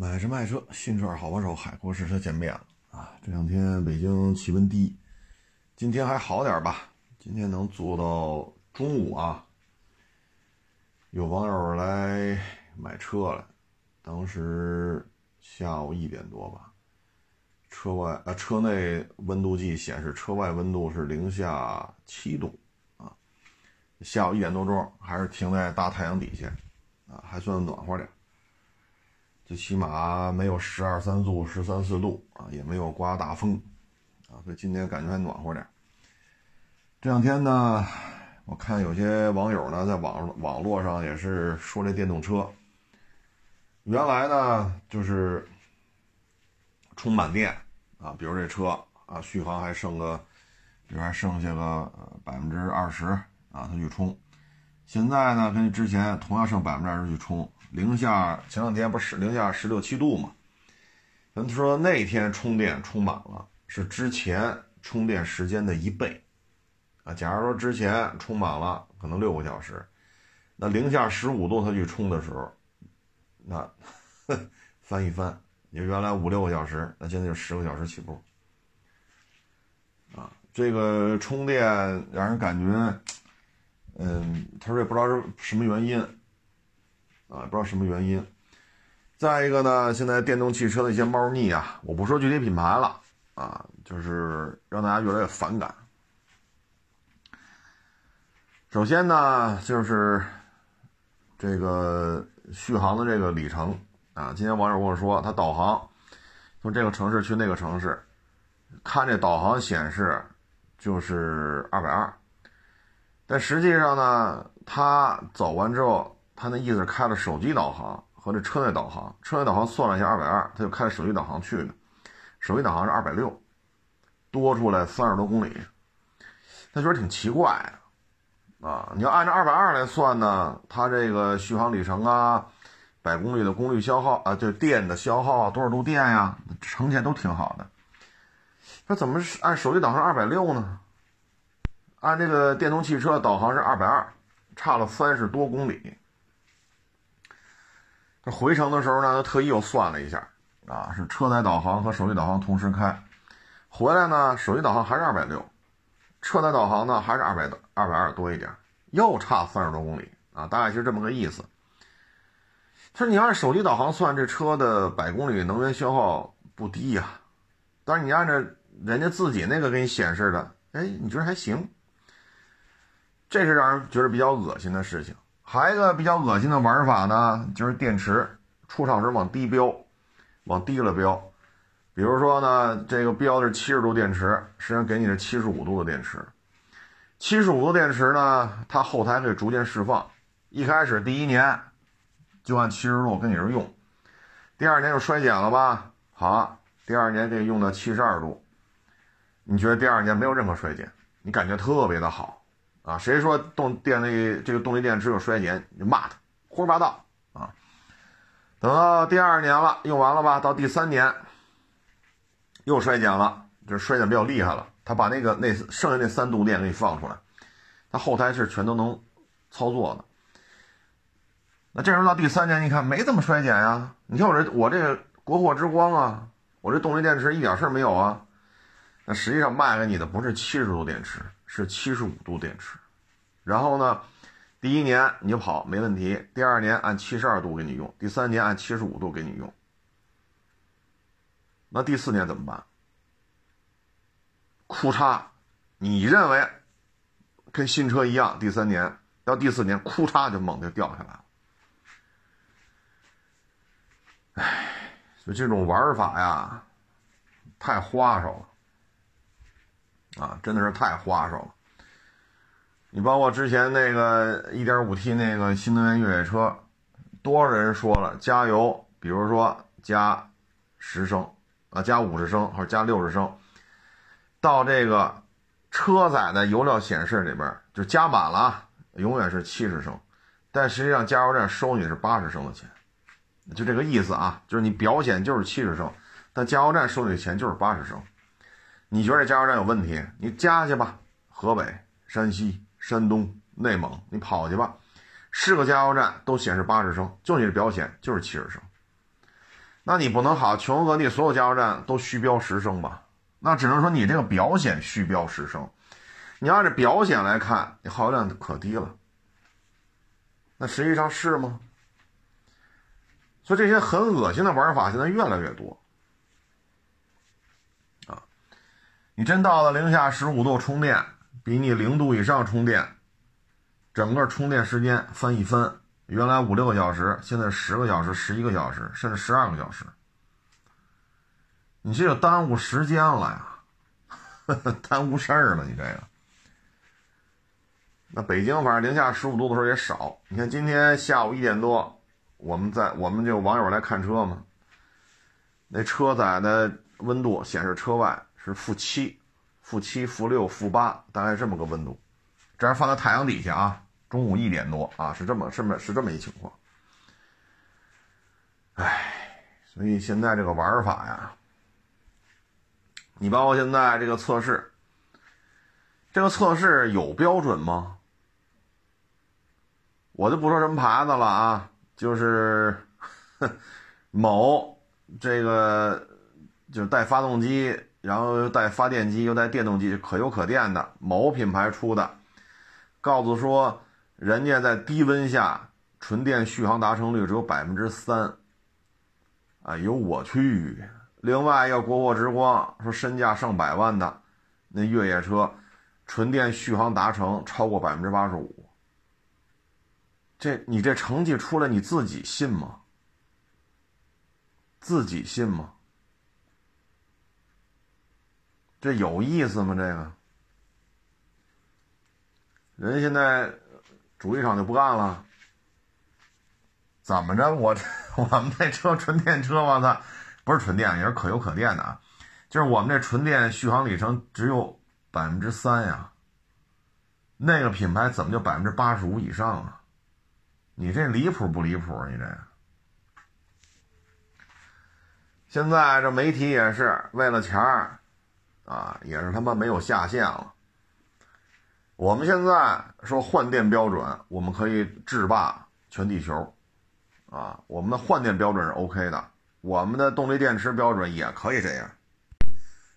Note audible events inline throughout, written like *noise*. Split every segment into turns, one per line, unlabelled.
买车卖车，新车好帮手，海阔试车见面了啊！这两天北京气温低，今天还好点吧？今天能做到中午啊。有网友来买车了，当时下午一点多吧，车外啊车内温度计显示车外温度是零下七度啊。下午一点多钟还是停在大太阳底下啊，还算暖和点。最起码没有十二三度、十三四度啊，也没有刮大风，啊，所以今天感觉还暖和点。这两天呢，我看有些网友呢在网网络上也是说这电动车，原来呢就是充满电啊，比如这车啊续航还剩个，比如还剩下个百分之二十啊，他去充。现在呢，跟之前同样剩百分之二十去充。零下前两天不是零下十六七度嘛？咱说那天充电充满了，是之前充电时间的一倍啊。假如说之前充满了可能六个小时，那零下十五度他去充的时候，那 *laughs* 翻一翻，你原来五六个小时，那现在就十个小时起步啊。这个充电让人感觉，嗯，他说也不知道是什么原因。啊，不知道什么原因。再一个呢，现在电动汽车的一些猫腻啊，我不说具体品牌了啊，就是让大家越来越反感。首先呢，就是这个续航的这个里程啊，今天网友跟我说，他导航从这个城市去那个城市，看这导航显示就是二百二，但实际上呢，他走完之后。他那意思是开了手机导航和这车内导航，车内导航算了一下二百二，他就开了手机导航去的，手机导航是二百六，多出来三十多公里，他觉得挺奇怪啊！你要按照二百二来算呢，它这个续航里程啊，百公里的功率消耗啊，就电的消耗啊，多少度电呀，乘起来都挺好的。那怎么是按手机导航二百六呢？按这个电动汽车导航是二百二，差了三十多公里。回程的时候呢，他特意又算了一下，啊，是车载导航和手机导航同时开，回来呢，手机导航还是二百六，车载导航呢还是二百二百二多一点，又差三十多公里啊，大概是这么个意思。他说你按手机导航算，这车的百公里能源消耗不低呀，但是你按照人家自己那个给你显示的，哎，你觉得还行？这是让人觉得比较恶心的事情。还一个比较恶心的玩法呢，就是电池出厂时往低标，往低了标。比如说呢，这个标的是七十度电池，实际上给你是七十五度的电池。七十五度电池呢，它后台可以逐渐释放。一开始第一年就按七十度跟你这用，第二年就衰减了吧？好，第二年给你用到七十二度，你觉得第二年没有任何衰减，你感觉特别的好。啊，谁说动电力这个动力电池有衰减，你骂他，胡说八道啊！等到第二年了，用完了吧？到第三年又衰减了，就是衰减比较厉害了。他把那个那剩下那三度电给你放出来，他后台是全都能操作的。那这时候到第三年，你看没怎么衰减呀？你看我这我这个国货之光啊，我这动力电池一点事没有啊。那实际上卖给你的不是七十度电池。是七十五度电池，然后呢，第一年你就跑没问题，第二年按七十二度给你用，第三年按七十五度给你用，那第四年怎么办？库嚓，你认为跟新车一样，第三年到第四年，库嚓就猛就掉下来了。哎，就这种玩法呀，太花哨了。啊，真的是太花哨了！你包括之前那个 1.5T 那个新能源越野车，多少人说了加油，比如说加十升啊，加五十升或者加六十升，到这个车载的油料显示里边就加满了，永远是七十升，但实际上加油站收你是八十升的钱，就这个意思啊，就是你表显就是七十升，但加油站收你的钱就是八十升。你觉得这加油站有问题？你加去吧，河北、山西、山东、内蒙，你跑去吧，是个加油站都显示八十升，就你这表显就是七十升。那你不能好，全国各地所有加油站都虚标十升吧？那只能说你这个表显虚标十升。你按这表显来看，你耗油量可低了。那实际上是吗？所以这些很恶心的玩法现在越来越多。啊，你真到了零下十五度充电，比你零度以上充电，整个充电时间翻一番。原来五六个小时，现在十个小时、十一个小时，甚至十二个小时。你这就耽误时间了呀，*laughs* 耽误事儿了。你这个，那北京反正零下十五度的时候也少。你看今天下午一点多，我们在我们就网友来看车嘛，那车载的温度显示车外是负七、负七、负六、负八，大概这么个温度。这是放在太阳底下啊。中午一点多啊，是这么，是么是这么一情况。唉，所以现在这个玩法呀，你包括现在这个测试，这个测试有标准吗？我就不说什么牌子了啊，就是 *laughs* 某这个就是带发动机，然后又带发电机，又带电动机，可油可电的某品牌出的，告诉说。人家在低温下纯电续航达成率只有百分之三，哎呦我去！另外一个国货之光说身价上百万的那越野车，纯电续航达成超过百分之八十五。这你这成绩出来你自己信吗？自己信吗？这有意思吗？这个人现在。主机厂就不干了，怎么着？我我们这车纯电车，我操，不是纯电，也是可油可电的啊。就是我们这纯电续航里程只有百分之三呀。那个品牌怎么就百分之八十五以上啊？你这离谱不离谱？你这现在这媒体也是为了钱儿啊，也是他妈没有下限了。我们现在说换电标准，我们可以制霸全地球，啊，我们的换电标准是 OK 的，我们的动力电池标准也可以这样，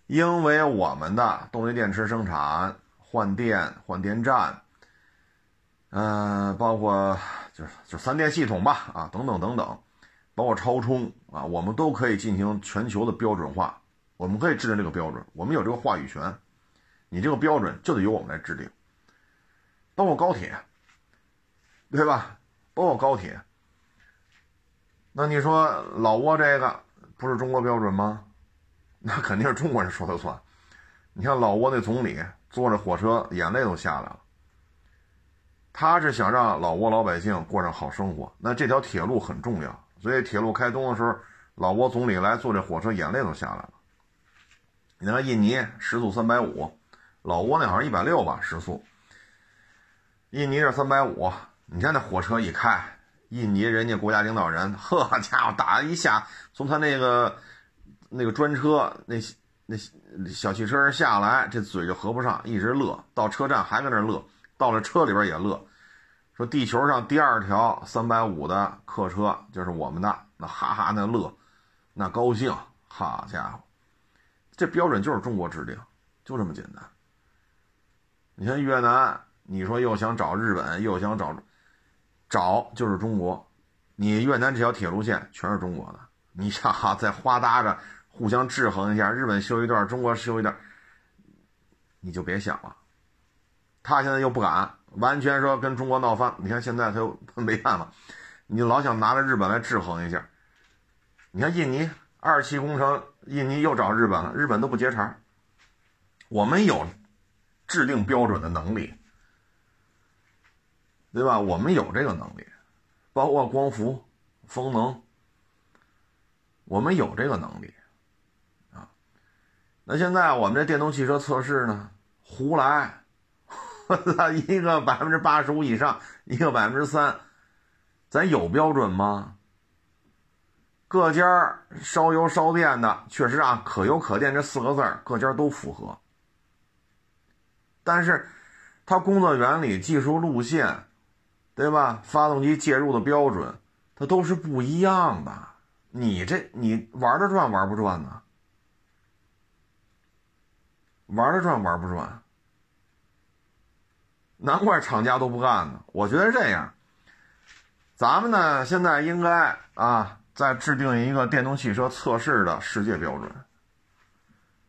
因为我们的动力电池生产、换电、换电站，嗯，包括就是就三电系统吧，啊，等等等等，包括超充啊，我们都可以进行全球的标准化，我们可以制定这个标准，我们有这个话语权，你这个标准就得由我们来制定。包括高铁，对吧？包括高铁。那你说老挝这个不是中国标准吗？那肯定是中国人说了算。你看老挝那总理坐着火车，眼泪都下来了。他是想让老挝老百姓过上好生活，那这条铁路很重要。所以铁路开通的时候，老挝总理来坐这火车，眼泪都下来了。你看印尼时速三百五，老挝那好像一百六吧时速。印尼是三百五，你看那火车一开，印尼人家国家领导人，呵家伙打一下，从他那个那个专车那那小汽车下来，这嘴就合不上，一直乐，到车站还搁那乐，到了车里边也乐，说地球上第二条三百五的客车就是我们的，那哈哈那乐，那高兴，好家伙，这标准就是中国制定，就这么简单。你看越南。你说又想找日本，又想找，找就是中国。你越南这条铁路线全是中国的。你想哈，再花搭着互相制衡一下，日本修一段，中国修一段，你就别想了。他现在又不敢完全说跟中国闹翻。你看现在他又 *laughs* 没办法，你老想拿着日本来制衡一下。你看印尼二期工程，印尼又找日本了，日本都不接茬。我们有制定标准的能力。对吧？我们有这个能力，包括光伏、风能，我们有这个能力啊。那现在我们这电动汽车测试呢，胡来，*laughs* 一个百分之八十五以上，一个百分之三，咱有标准吗？各家烧油烧电的，确实啊，可油可电这四个字儿，各家都符合，但是它工作原理、技术路线。对吧？发动机介入的标准，它都是不一样的，你这你玩得转玩不转呢？玩得转玩不转？难怪厂家都不干呢。我觉得这样，咱们呢现在应该啊，再制定一个电动汽车测试的世界标准。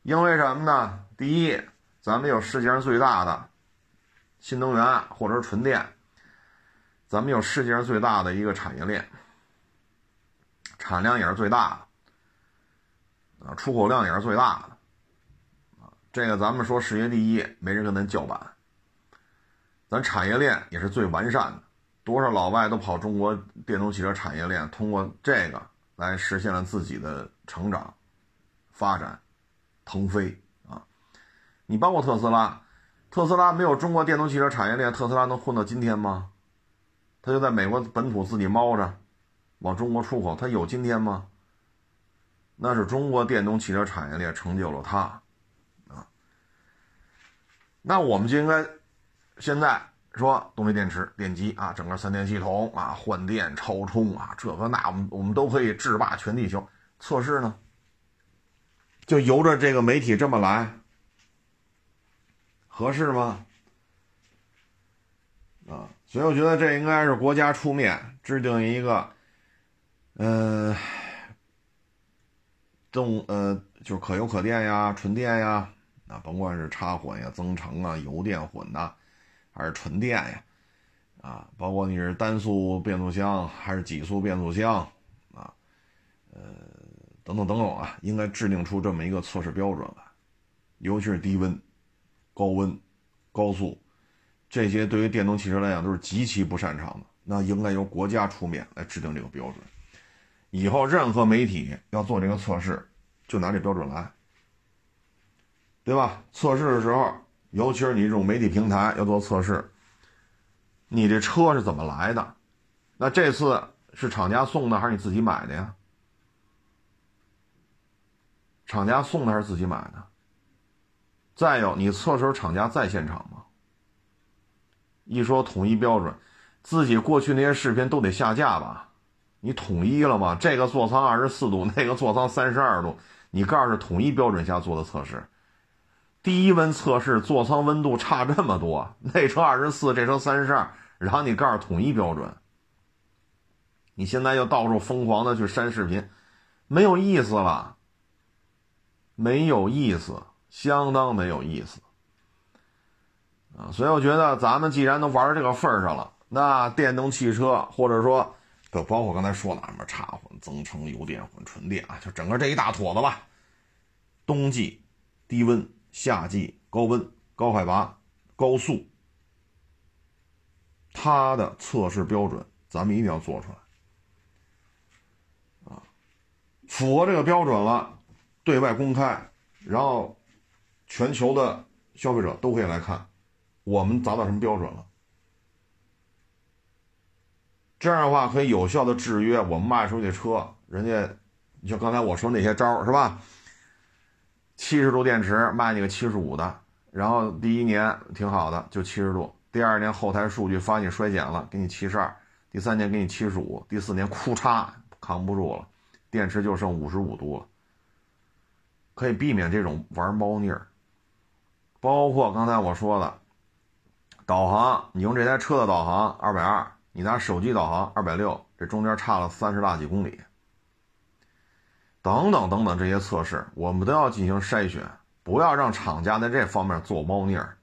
因为什么呢？第一，咱们有世界上最大的新能源或者是纯电，咱们有世界上最大的一个产业链，产量也是最大的，啊，出口量也是最大的，啊，这个咱们说世界第一，没人跟咱叫板。咱产业链也是最完善的，多少老外都跑中国电动汽车产业链，通过这个来实现了自己的成长、发展。腾飞啊！你包括特斯拉，特斯拉没有中国电动汽车产业链，特斯拉能混到今天吗？他就在美国本土自己猫着，往中国出口，他有今天吗？那是中国电动汽车产业链成就了他啊！那我们就应该现在说动力电池、电机啊，整个三电系统啊，换电、超充啊，这个那，我们我们都可以制霸全地球。测试呢？就由着这个媒体这么来，合适吗？啊，所以我觉得这应该是国家出面制定一个，呃，动呃，就是可油可电呀、纯电呀，啊，甭管是插混呀、增程啊、油电混呐，还是纯电呀，啊，包括你是单速变速箱还是几速变速箱，啊，呃。等等等等啊，应该制定出这么一个测试标准来，尤其是低温、高温、高速，这些对于电动汽车来讲都是极其不擅长的。那应该由国家出面来制定这个标准。以后任何媒体要做这个测试，就拿这标准来，对吧？测试的时候，尤其是你这种媒体平台要做测试，你这车是怎么来的？那这次是厂家送的还是你自己买的呀？厂家送的还是自己买的？再有，你测试厂家在现场吗？一说统一标准，自己过去那些视频都得下架吧？你统一了吗？这个座舱二十四度，那个座舱三十二度，你告诉是统一标准下做的测试？低温测试座舱温度差这么多，*laughs* 那车二十四，这车三十二，然后你告诉统一标准？你现在又到处疯狂的去删视频，没有意思了。没有意思，相当没有意思啊！所以我觉得咱们既然都玩到这个份儿上了，那电动汽车或者说，就包括刚才说的什么插混、增程、油电混、纯电啊，就整个这一大坨子吧。冬季低温，夏季高温、高海拔、高速，它的测试标准咱们一定要做出来啊！符合这个标准了。对外公开，然后全球的消费者都可以来看，我们达到什么标准了？这样的话可以有效的制约我们卖出去的车。人家，你像刚才我说那些招是吧？七十度电池卖你个七十五的，然后第一年挺好的，就七十度；第二年后台数据发现衰减了，给你七十二；第三年给你七十五；第四年库嚓扛不住了，电池就剩五十五度了。可以避免这种玩猫腻儿，包括刚才我说的导航，你用这台车的导航二百二，你拿手机导航二百六，这中间差了三十大几公里，等等等等这些测试，我们都要进行筛选，不要让厂家在这方面做猫腻儿，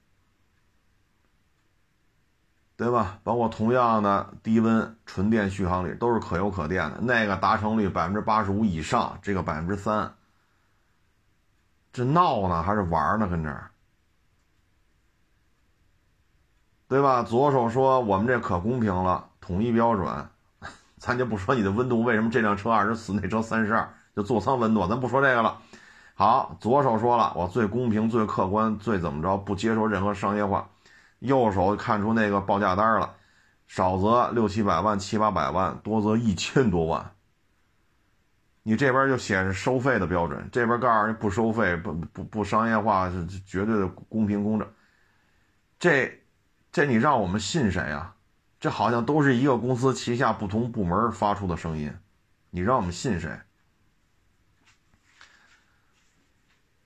对吧？包括同样的低温纯电续航力都是可油可电的，那个达成率百分之八十五以上，这个百分之三。这闹呢还是玩呢？跟这儿，对吧？左手说我们这可公平了，统一标准，*laughs* 咱就不说你的温度为什么这辆车二十四，那车三十二，就座舱温度，咱不说这个了。好，左手说了，我最公平、最客观、最怎么着，不接受任何商业化。右手看出那个报价单了，少则六七百万、七八百万，多则一千多万。你这边就显示收费的标准，这边告诉你不收费，不不不商业化，是绝对的公平公正。这，这你让我们信谁啊？这好像都是一个公司旗下不同部门发出的声音，你让我们信谁？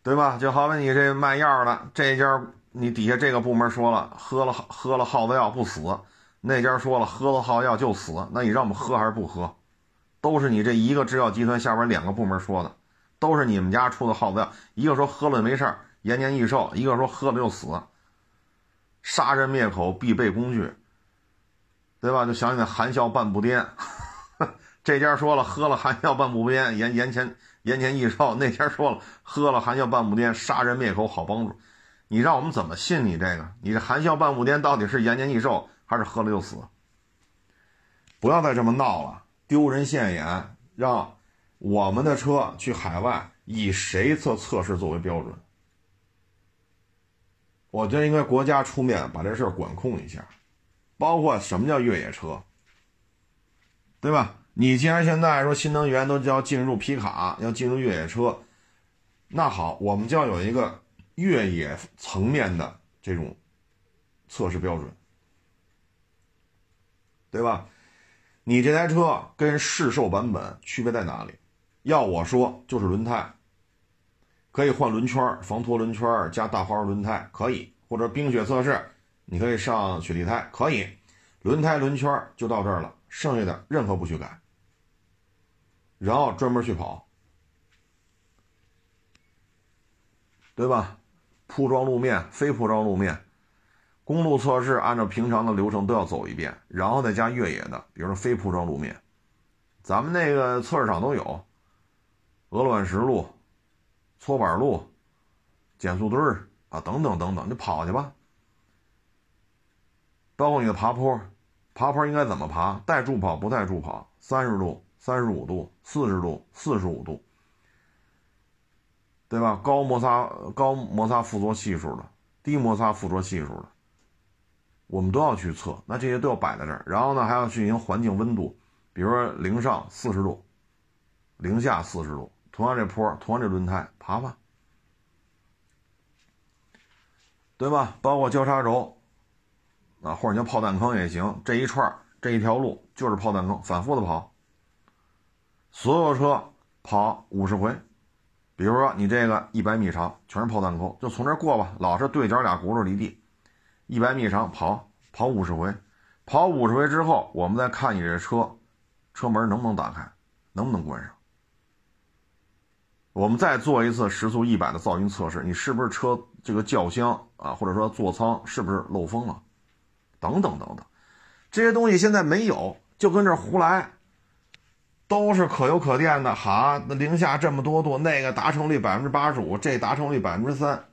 对吧？就好比你这卖药的这家，你底下这个部门说了，喝了喝了耗子药不死，那家说了喝了耗子药就死，那你让我们喝还是不喝？都是你这一个制药集团下边两个部门说的，都是你们家出的耗子药，一个说喝了没事延年益寿，一个说喝了就死，杀人灭口必备工具，对吧？就想起那含笑半步癫，*laughs* 这家说了喝了含笑半步癫延延前。延年益寿，那天说了，喝了含笑半步癫，杀人灭口好帮助。你让我们怎么信你这个？你这含笑半步癫到底是延年益寿，还是喝了就死？不要再这么闹了，丢人现眼，让我们的车去海外以谁测测试作为标准？我觉得应该国家出面把这事儿管控一下，包括什么叫越野车，对吧？你既然现在说新能源都要进入皮卡，要进入越野车，那好，我们就要有一个越野层面的这种测试标准，对吧？你这台车跟市售版本区别在哪里？要我说，就是轮胎，可以换轮圈，防脱轮圈加大花轮胎可以，或者冰雪测试，你可以上雪地胎可以，轮胎轮圈就到这儿了，剩下的任何不许改。然后专门去跑，对吧？铺装路面、非铺装路面，公路测试按照平常的流程都要走一遍，然后再加越野的，比如说非铺装路面，咱们那个测试场都有，鹅卵石路、搓板路、减速墩儿啊，等等等等，你跑去吧。包括你的爬坡，爬坡应该怎么爬？带助跑不带助跑？三十度。三十五度、四十度、四十五度，对吧？高摩擦、高摩擦附着系数的，低摩擦附着系数的，我们都要去测。那这些都要摆在这儿，然后呢，还要进行环境温度，比如说零上四十度，零下四十度，同样这坡，同样这轮胎，爬爬，对吧？包括交叉轴啊，或者叫炮弹坑也行。这一串这一条路就是炮弹坑，反复的跑。所有车跑五十回，比如说你这个一百米长，全是炮弹沟，就从这过吧，老是对角俩轱辘离地，一百米长跑跑五十回，跑五十回之后，我们再看你这车，车门能不能打开，能不能关上，我们再做一次时速一百的噪音测试，你是不是车这个轿厢啊，或者说座舱是不是漏风了，等等等等，这些东西现在没有，就跟这胡来。都是可油可电的，哈，那零下这么多度，那个达成率百分之八十五，这达成率百分之三，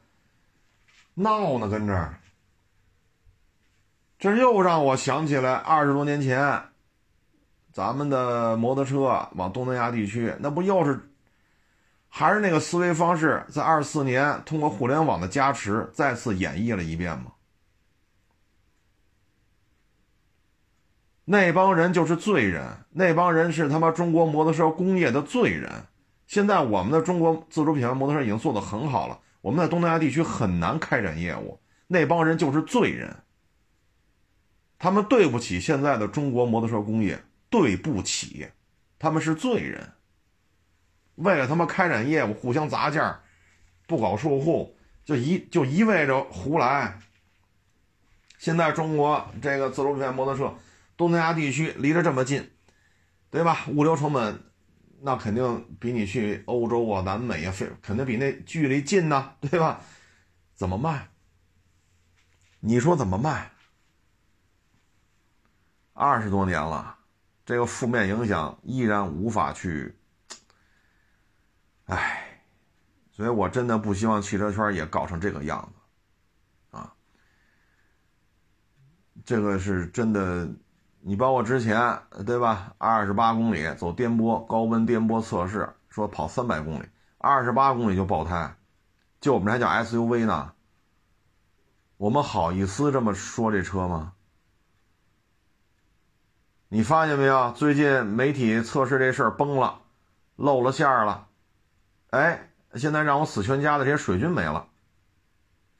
闹呢，跟这儿，这又让我想起来二十多年前，咱们的摩托车往东南亚地区，那不又是，还是那个思维方式，在二四年通过互联网的加持，再次演绎了一遍吗？那帮人就是罪人，那帮人是他妈中国摩托车工业的罪人。现在我们的中国自主品牌摩托车已经做得很好了，我们在东南亚地区很难开展业务。那帮人就是罪人，他们对不起现在的中国摩托车工业，对不起，他们是罪人。为了他妈开展业务，互相砸价，不搞售后，就一就一味着胡来。现在中国这个自主品牌摩托车。东南亚地区离着这么近，对吧？物流成本那肯定比你去欧洲啊、南美啊，非肯定比那距离近呢，对吧？怎么卖？你说怎么卖？二十多年了，这个负面影响依然无法去，唉，所以我真的不希望汽车圈也搞成这个样子啊！这个是真的。你包括之前对吧？二十八公里走颠簸高温颠簸测试，说跑三百公里，二十八公里就爆胎，就我们这还叫 SUV 呢。我们好意思这么说这车吗？你发现没有？最近媒体测试这事儿崩了，露了馅儿了。哎，现在让我死全家的这些水军没了，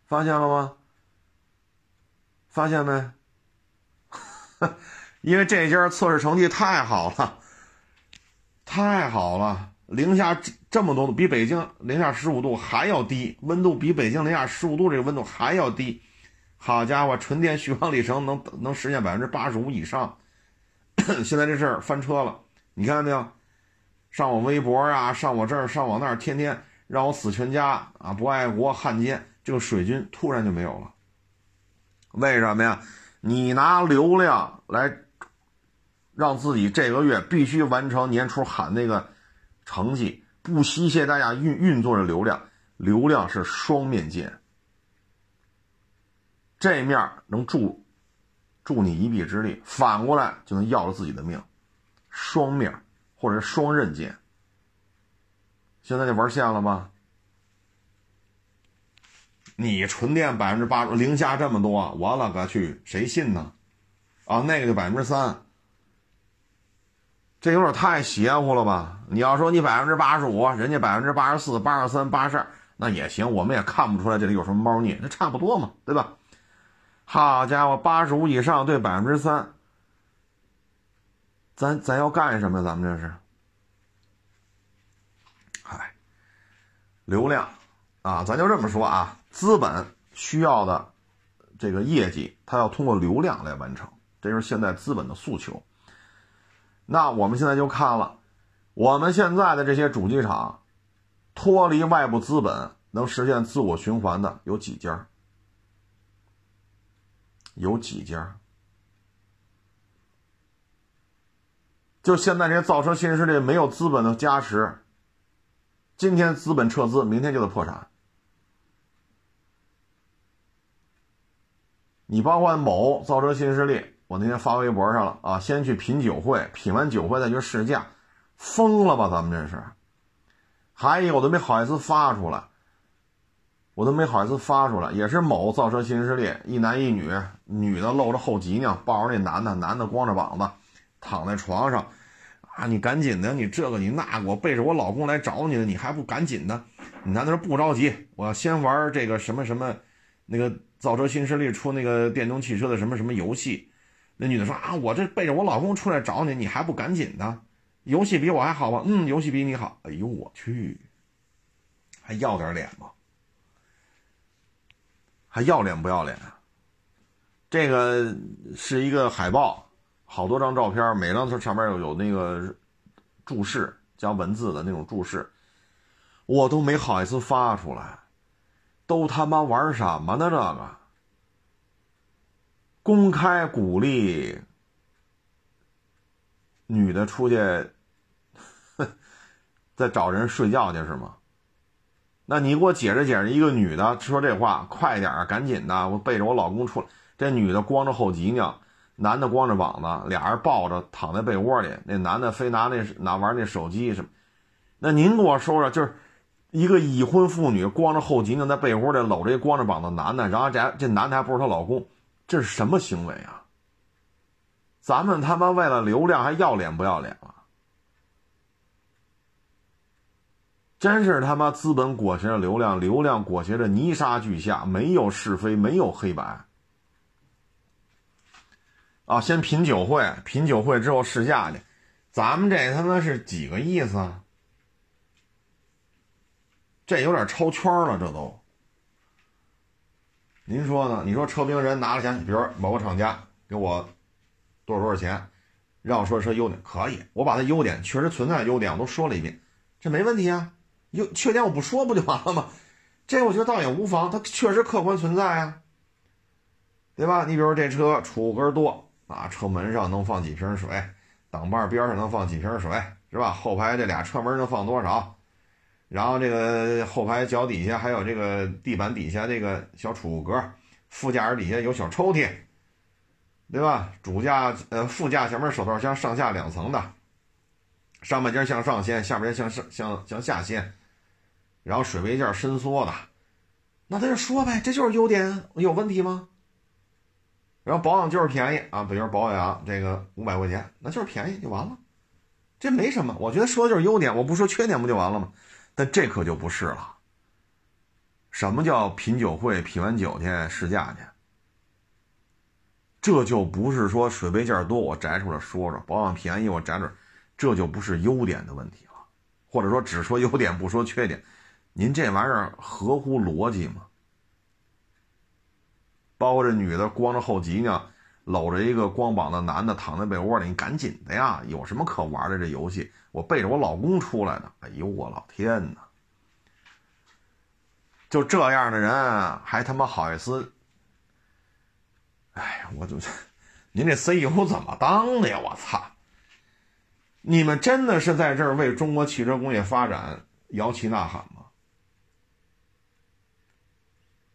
发现了吗？发现没？*laughs* 因为这家测试成绩太好了，太好了，零下这么多，比北京零下十五度还要低，温度比北京零下十五度这个温度还要低。好家伙，纯电续航里程能能实现百分之八十五以上。*coughs* 现在这事儿翻车了，你看到没有？上我微博啊，上我这儿，上我那儿，天天让我死全家啊！不爱国汉奸，这个水军突然就没有了。为什么呀？你拿流量来让自己这个月必须完成年初喊那个成绩，不惜谢大家运运作的流量，流量是双面剑，这面能助助你一臂之力，反过来就能要了自己的命，双面。或者双刃剑，现在就玩线了吧？你纯电百分之八，零下这么多，我勒个去，谁信呢？啊，那个就百分之三，这有点太邪乎了吧？你要说你百分之八十五，人家百分之八十四、八十三、八十二，那也行，我们也看不出来这里有什么猫腻，那差不多嘛，对吧？好家伙，八十五以上对百分之三。咱咱要干什么？咱们这是，嗨，流量啊，咱就这么说啊，资本需要的这个业绩，它要通过流量来完成，这就是现在资本的诉求。那我们现在就看了，我们现在的这些主机厂，脱离外部资本能实现自我循环的有几家？有几家？就现在这些造车新势力没有资本的加持，今天资本撤资，明天就得破产。你包括某造车新势力，我那天发微博上了啊，先去品酒会，品完酒会再去试驾，疯了吧？咱们这是，还有我都没好意思发出来，我都没好意思发出来，也是某造车新势力，一男一女，女的露着后脊梁，抱着那男的，男的光着膀子。躺在床上，啊，你赶紧的，你这个你那个，我背着我老公来找你的，你还不赶紧的？你男的说不着急，我要先玩这个什么什么，那个造车新势力出那个电动汽车的什么什么游戏。那女的说啊，我这背着我老公出来找你，你还不赶紧的？游戏比我还好吧？嗯，游戏比你好。哎呦我去，还要点脸吗？还要脸不要脸？这个是一个海报。好多张照片，每张都上面有有那个注释加文字的那种注释，我都没好意思发出来。都他妈玩什么呢？这个公开鼓励女的出去 *laughs* 再找人睡觉去是吗？那你给我解释解释，一个女的说这话，快点赶紧的，我背着我老公出来。这女的光着后脊梁。男的光着膀子，俩人抱着躺在被窝里，那男的非拿那拿玩那手机什么？那您给我说说，就是一个已婚妇女光着后脊梁在被窝里搂着一光着膀子男的，然后这这男的还不是她老公，这是什么行为啊？咱们他妈为了流量还要脸不要脸了？真是他妈资本裹挟着流量，流量裹挟着泥沙俱下，没有是非，没有黑白。啊，先品酒会，品酒会之后试驾去，咱们这他妈是几个意思？啊？这有点超圈了，这都。您说呢？你说车评人拿了钱，比如某个厂家给我多少多少钱，让我说车优点，可以，我把它优点确实存在的优点我都说了一遍，这没问题啊。优缺点我不说不就完了吗？这我觉得倒也无妨，它确实客观存在啊，对吧？你比如这车储物格多。啊，车门上能放几瓶水，挡把边上能放几瓶水，是吧？后排这俩车门能放多少？然后这个后排脚底下还有这个地板底下这个小储物格，副驾驶底下有小抽屉，对吧？主驾呃副驾前面手套箱上下两层的，上半截向上掀，下边向上向向下掀，然后水杯架伸缩的，那他就说呗，这就是优点，有问题吗？然后保养就是便宜啊，比如保养这个五百块钱，那就是便宜就完了，这没什么。我觉得说的就是优点，我不说缺点不就完了吗？但这可就不是了。什么叫品酒会？品完酒去试驾去，这就不是说水杯件多我摘出来说说，保养便宜我摘出来，这就不是优点的问题了。或者说只说优点不说缺点，您这玩意儿合乎逻辑吗？包括这女的光着后脊梁，搂着一个光膀的男的躺在被窝里，你赶紧的呀！有什么可玩的？这游戏我背着我老公出来的，哎呦我老天哪！就这样的人还他妈好意思？哎呀，我就，您这 CEO 怎么当的呀？我操！你们真的是在这儿为中国汽车工业发展摇旗呐喊吗？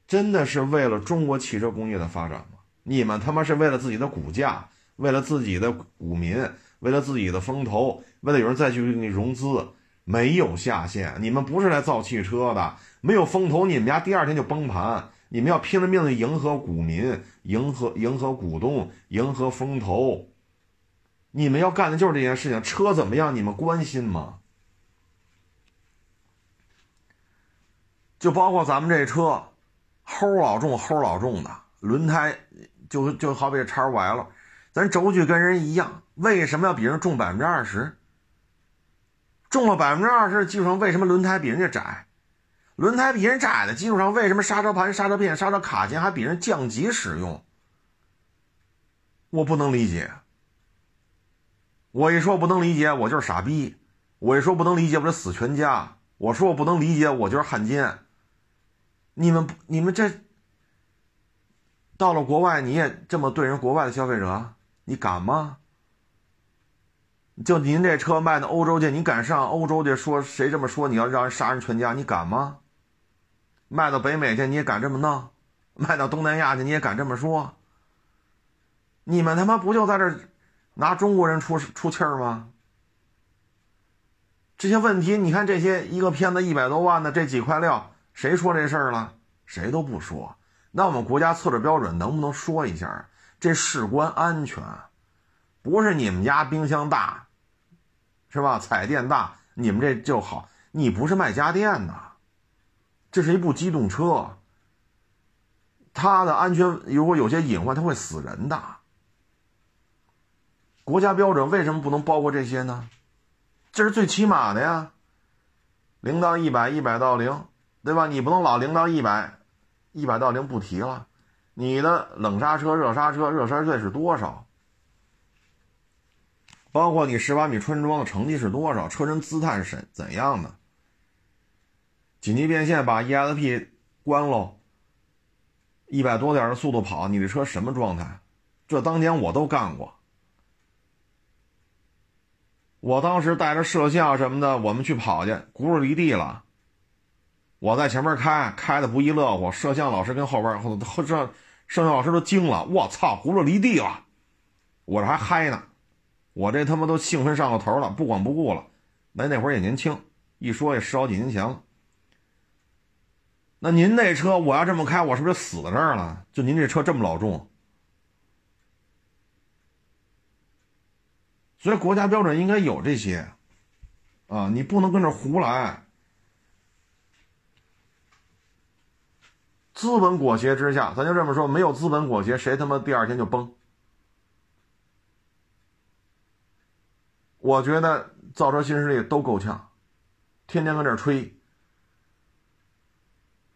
真的是为了中国汽车工业的发展吗？你们他妈是为了自己的股价，为了自己的股民，为了自己的风投，为了有人再去给你融资，没有下限。你们不是来造汽车的，没有风投，你们家第二天就崩盘。你们要拼了命的迎合股民，迎合迎合股东，迎合风投。你们要干的就是这件事情，车怎么样？你们关心吗？就包括咱们这车，齁老重，齁老重的轮胎，就就好比叉 Y 了咱轴距跟人一样，为什么要比人重百分之二十？重了百分之二十的基础上，为什么轮胎比人家窄？轮胎比人窄的基础上，为什么刹车盘、刹车片、刹车卡钳还比人降级使用？我不能理解。我一说不能理解，我就是傻逼；我一说不能理解，我就死全家；我说我不能理解，我就是汉奸。你们，你们这到了国外，你也这么对人国外的消费者，你敢吗？就您这车卖到欧洲去，你敢上欧洲去说谁这么说，你要让人杀人全家，你敢吗？卖到北美去，你也敢这么弄？卖到东南亚去，你也敢这么说？你们他妈不就在这？拿中国人出出气儿吗？这些问题，你看这些一个片子一百多万的这几块料，谁说这事儿了？谁都不说。那我们国家测试标准能不能说一下？这事关安全，不是你们家冰箱大，是吧？彩电大，你们这就好。你不是卖家电的，这是一部机动车，它的安全如果有些隐患，它会死人的。国家标准为什么不能包括这些呢？这是最起码的呀，零到一百，一百到零，对吧？你不能老零到一百，一百到零不提了。你的冷刹车、热刹车、热刹车是多少？包括你十八米穿桩的成绩是多少？车身姿态是怎怎样的？紧急变线把 ESP 关喽，一百多点的速度跑，你的车什么状态？这当年我都干过。我当时带着摄像什么的，我们去跑去，轱辘离地了。我在前面开，开的不亦乐乎。摄像老师跟后边后后这摄像老师都惊了，我操，轱辘离地了！我这还嗨呢，我这他妈都兴奋上了头了，不管不顾了。那那会儿也年轻，一说也十好几年前了。那您那车我要这么开，我是不是死在这儿了？就您这车这么老重。所以国家标准应该有这些，啊，你不能跟这胡来。资本裹挟之下，咱就这么说，没有资本裹挟，谁他妈第二天就崩？我觉得造车新势力都够呛，天天跟这吹，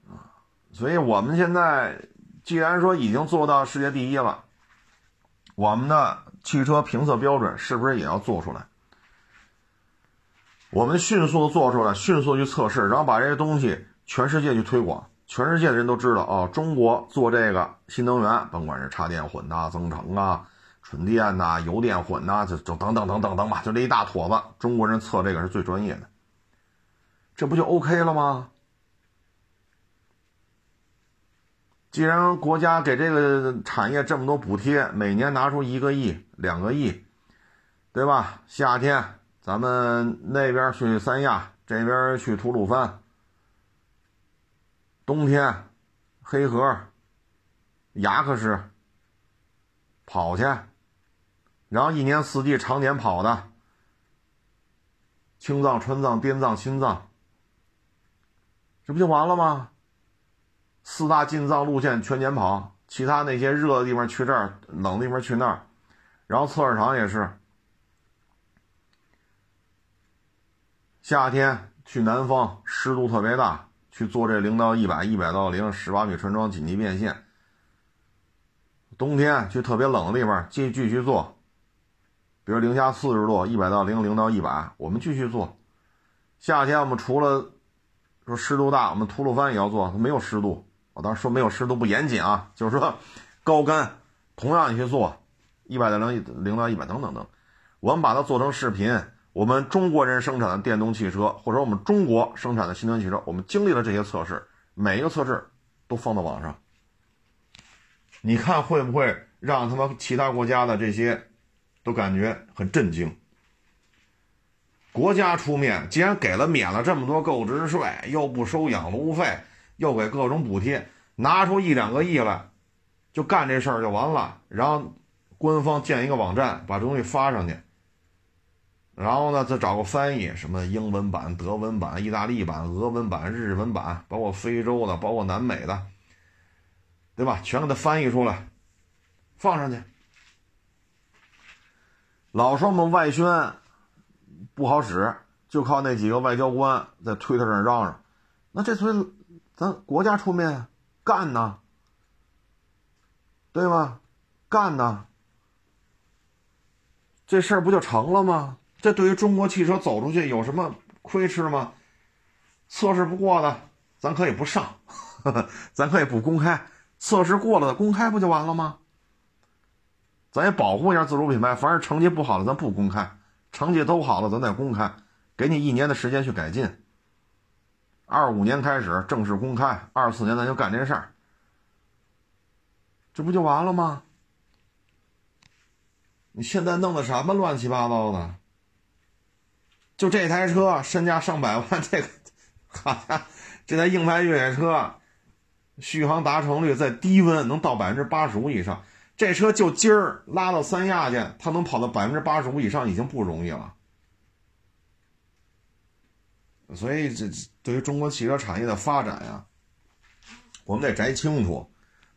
啊，所以我们现在既然说已经做到世界第一了，我们的。汽车评测标准是不是也要做出来？我们迅速做出来，迅速去测试，然后把这些东西全世界去推广，全世界的人都知道哦，中国做这个新能源，甭管是插电混搭、增程啊、纯电呐、油电混呐，就就等等等等等吧，就这一大坨子，中国人测这个是最专业的，这不就 OK 了吗？既然国家给这个产业这么多补贴，每年拿出一个亿、两个亿，对吧？夏天咱们那边去三亚，这边去吐鲁番；冬天黑河、牙克石跑去，然后一年四季常年跑的青藏、川藏、滇藏、新藏，这不就完了吗？四大进藏路线全年跑，其他那些热的地方去这儿，冷的地方去那儿，然后测试场也是，夏天去南方，湿度特别大，去做这零到一百、一百到零十八米穿桩紧急变线。冬天去特别冷的地方，继继续做，比如零下四十度，一百到零，零到一百，我们继续做。夏天我们除了说湿度大，我们吐鲁番也要做，它没有湿度。我当时说没有湿度不严谨啊，就是说高干同样你去做，一百到零零到一百等等等，我们把它做成视频。我们中国人生产的电动汽车，或者我们中国生产的新能源汽车，我们经历了这些测试，每一个测试都放到网上。你看会不会让他们其他国家的这些都感觉很震惊？国家出面，既然给了免了这么多购置税，又不收养路费，又给各种补贴，拿出一两个亿来，就干这事儿就完了。然后官方建一个网站，把这东西发上去。然后呢，再找个翻译，什么英文版、德文版、意大利版、俄文版、日文版，包括非洲的，包括南美的，对吧？全给它翻译出来，放上去。老说我们外宣不好使，就靠那几个外交官在推特上嚷嚷。那这回咱国家出面干呢，对吧？干呢，这事儿不就成了吗？这对于中国汽车走出去有什么亏吃吗？测试不过的，咱可以不上，*laughs* 咱可以不公开。测试过了的公开不就完了吗？咱也保护一下自主品牌。凡是成绩不好的，咱不公开；成绩都好了，咱再公开。给你一年的时间去改进。二五年开始正式公开，二四年咱就干这事儿。这不就完了吗？你现在弄的什么乱七八糟的？就这台车身价上百万，*laughs* 这个，好家伙，这台硬派越野车，续航达成率在低温能到百分之八十五以上。这车就今儿拉到三亚去，它能跑到百分之八十五以上已经不容易了。所以这对于中国汽车产业的发展呀，我们得摘清楚，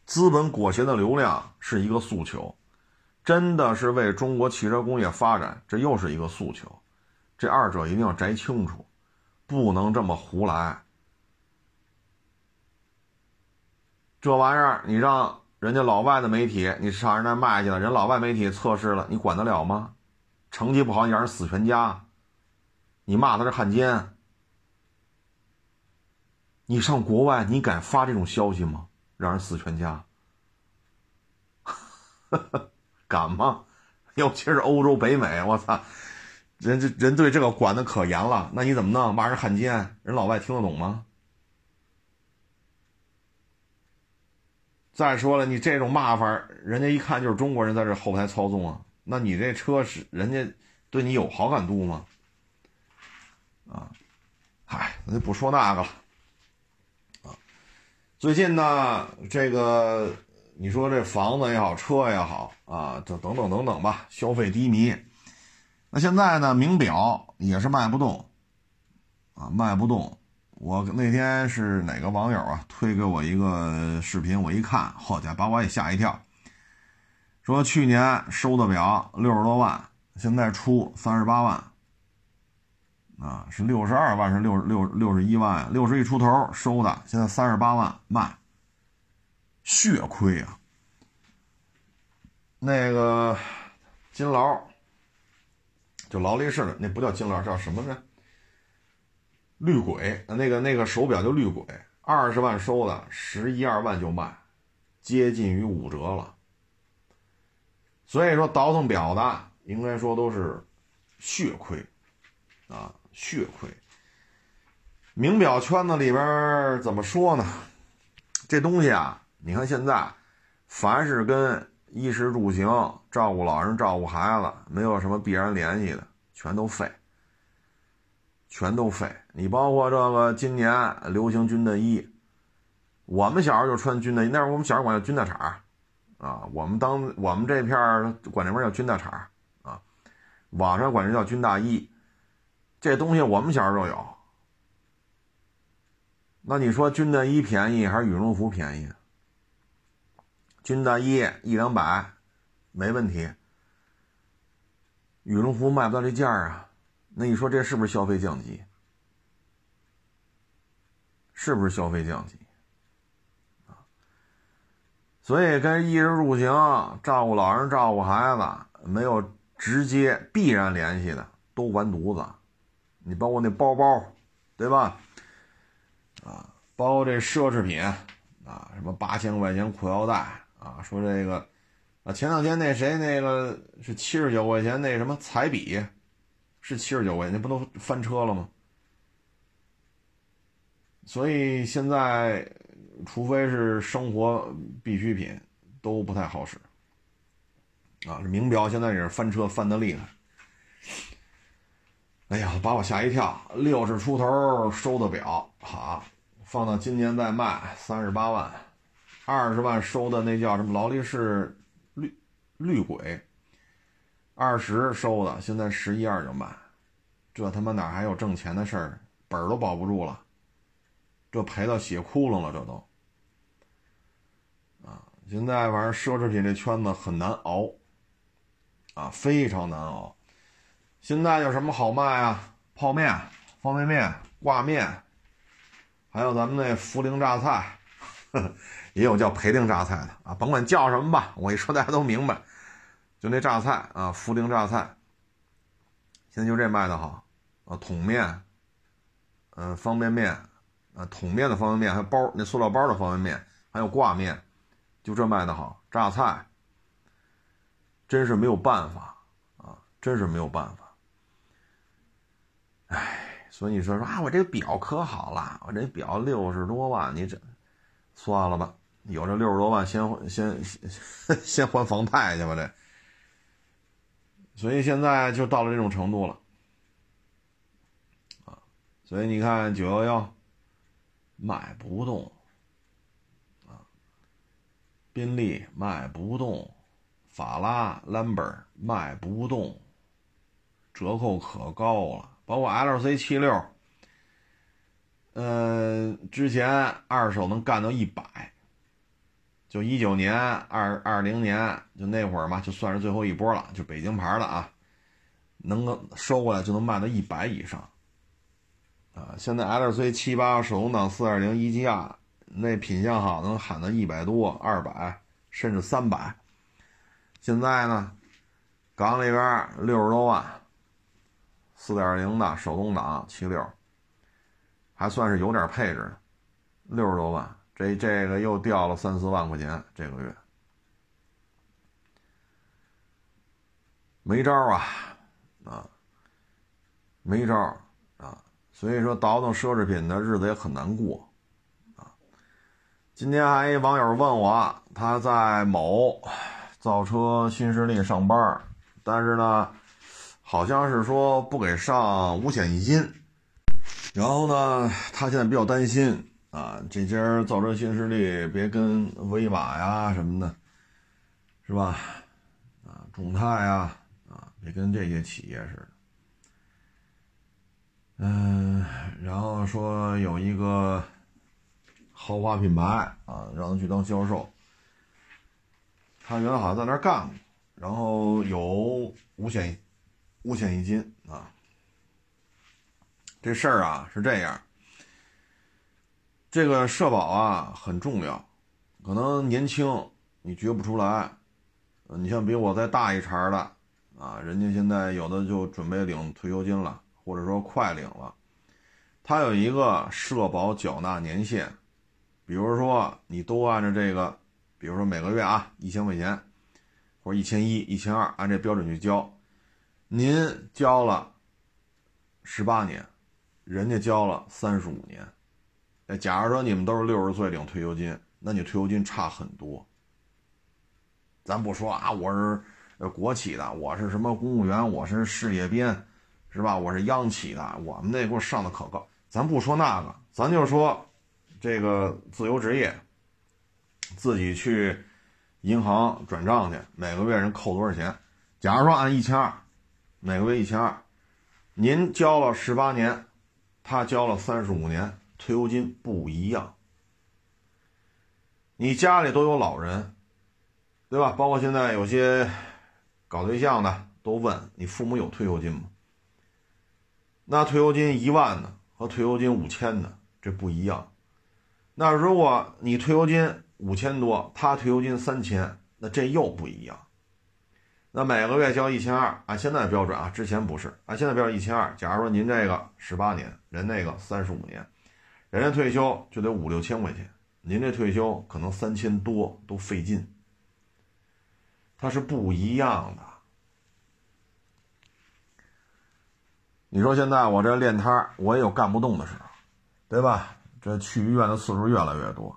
资本裹挟的流量是一个诉求，真的是为中国汽车工业发展，这又是一个诉求。这二者一定要摘清楚，不能这么胡来。这玩意儿你让人家老外的媒体，你上人那卖去了，人老外媒体测试了，你管得了吗？成绩不好，你让人死全家，你骂他是汉奸。你上国外，你敢发这种消息吗？让人死全家，*laughs* 敢吗？尤其是欧洲、北美，我操！人这人对这个管的可严了，那你怎么弄？骂人汉奸，人老外听得懂吗？再说了，你这种骂法，人家一看就是中国人在这后台操纵啊，那你这车是人家对你有好感度吗？啊，嗨，那就不说那个了。啊，最近呢，这个你说这房子也好，车也好啊，就等等等等吧，消费低迷。那现在呢？名表也是卖不动，啊，卖不动。我那天是哪个网友啊推给我一个视频，我一看，好家伙，把我也吓一跳。说去年收的表六十多万，现在出三十八万，啊，是六十二万是六六六十一万，六十一出头收的，现在三十八万卖，血亏啊。那个金劳。就劳力士的那不叫金劳，叫什么呢？绿鬼，那个那个手表叫绿鬼，二十万收的，十一二万就卖，接近于五折了。所以说倒腾表的应该说都是血亏啊，血亏。名表圈子里边怎么说呢？这东西啊，你看现在凡是跟衣食住行、照顾老人、照顾孩子，没有什么必然联系的，全都废，全都废。你包括这个今年流行军大衣，我们小时候就穿军大衣，那时候我们小时候管叫军大氅啊，我们当我们这片管这边叫军大氅啊，网上管这叫军大衣。这东西我们小时候就有。那你说军大衣便宜还是羽绒服便宜？军大衣一两百，没问题。羽绒服卖不到这价啊，那你说这是不是消费降级？是不是消费降级？所以跟衣食住行、照顾老人、照顾孩子没有直接必然联系的，都完犊子。你包括那包包，对吧？啊，包括这奢侈品啊，什么八千块钱裤腰带啊，说这个啊，前两天那谁那个是七十九块钱那什么彩笔，是七十九块钱，那不都翻车了吗？所以现在，除非是生活必需品，都不太好使。啊，这名表现在也是翻车翻的厉害。哎呀，把我吓一跳！六十出头收的表，好，放到今年再卖三十八万，二十万收的那叫什么劳力士绿绿鬼，二十收的，现在十一二就卖，这他妈哪还有挣钱的事儿？本儿都保不住了。这赔到血窟窿了，这都啊！现在反正奢侈品这圈子很难熬啊，非常难熬。现在有什么好卖啊？泡面、方便面、挂面，还有咱们那涪陵榨菜呵呵，*laughs* 也有叫涪陵榨菜的啊，甭管叫什么吧，我一说大家都明白。就那榨菜啊，涪陵榨菜，现在就这卖的好啊，桶面，嗯，方便面。啊，桶面的方便面，还有包那塑料包的方便面，还有挂面，就这卖的好。榨菜，真是没有办法啊，真是没有办法。哎，所以你说说啊，我这表可好了，我这表六十多万，你这算了吧，有这六十多万，先先 *laughs* 先还房贷去吧，这。所以现在就到了这种程度了，啊，所以你看九幺幺。卖不动，啊，宾利卖不动，法拉、兰博卖不动，折扣可高了。包括 L C 七六，嗯，之前二手能干到一百，就一九年、二二零年就那会儿嘛，就算是最后一波了，就北京牌的啊，能够收过来就能卖到一百以上。啊，现在 L C 七八手动挡四点零一 G R 那品相好，能喊到一百多、二百，甚至三百。现在呢，港里边六十多万，四点零的手动挡七六，还算是有点配置的，六十多万，这这个又掉了三四万块钱，这个月没招啊，啊，没招。所以说，倒腾奢侈品的日子也很难过，啊！今天还一网友问我，他在某造车新势力上班，但是呢，好像是说不给上五险一金，然后呢，他现在比较担心啊，这家造车新势力别跟威马呀什么的，是吧？啊，众泰呀，啊，别跟这些企业似的。嗯，然后说有一个豪华品牌啊，让他去当销售。他原来好像在那儿干过，然后有五险五险一金啊。这事儿啊是这样，这个社保啊很重要，可能年轻你觉不出来，你像比我再大一茬的啊，人家现在有的就准备领退休金了。或者说快领了，它有一个社保缴纳年限，比如说你都按照这个，比如说每个月啊一千块钱，或者一千一、一千二，按这标准去交，您交了十八年，人家交了三十五年，哎，假如说你们都是六十岁领退休金，那你退休金差很多。咱不说啊，我是国企的，我是什么公务员，我是事业编。是吧？我是央企的，我们那给我上的可高。咱不说那个，咱就说这个自由职业，自己去银行转账去，每个月人扣多少钱？假如说按一千二，每个月一千二，您交了十八年，他交了三十五年，退休金不一样。你家里都有老人，对吧？包括现在有些搞对象的都问你父母有退休金吗？那退休金一万的和退休金五千的这不一样，那如果你退休金五千多，他退休金三千，那这又不一样。那每个月交一千二，按现在标准啊，之前不是，按现在标准一千二。假如说您这个十八年，人那个三十五年，人家退休就得五六千块钱，您这退休可能三千多都费劲。它是不一样的。你说现在我这练摊我也有干不动的时候，对吧？这去医院的次数越来越多，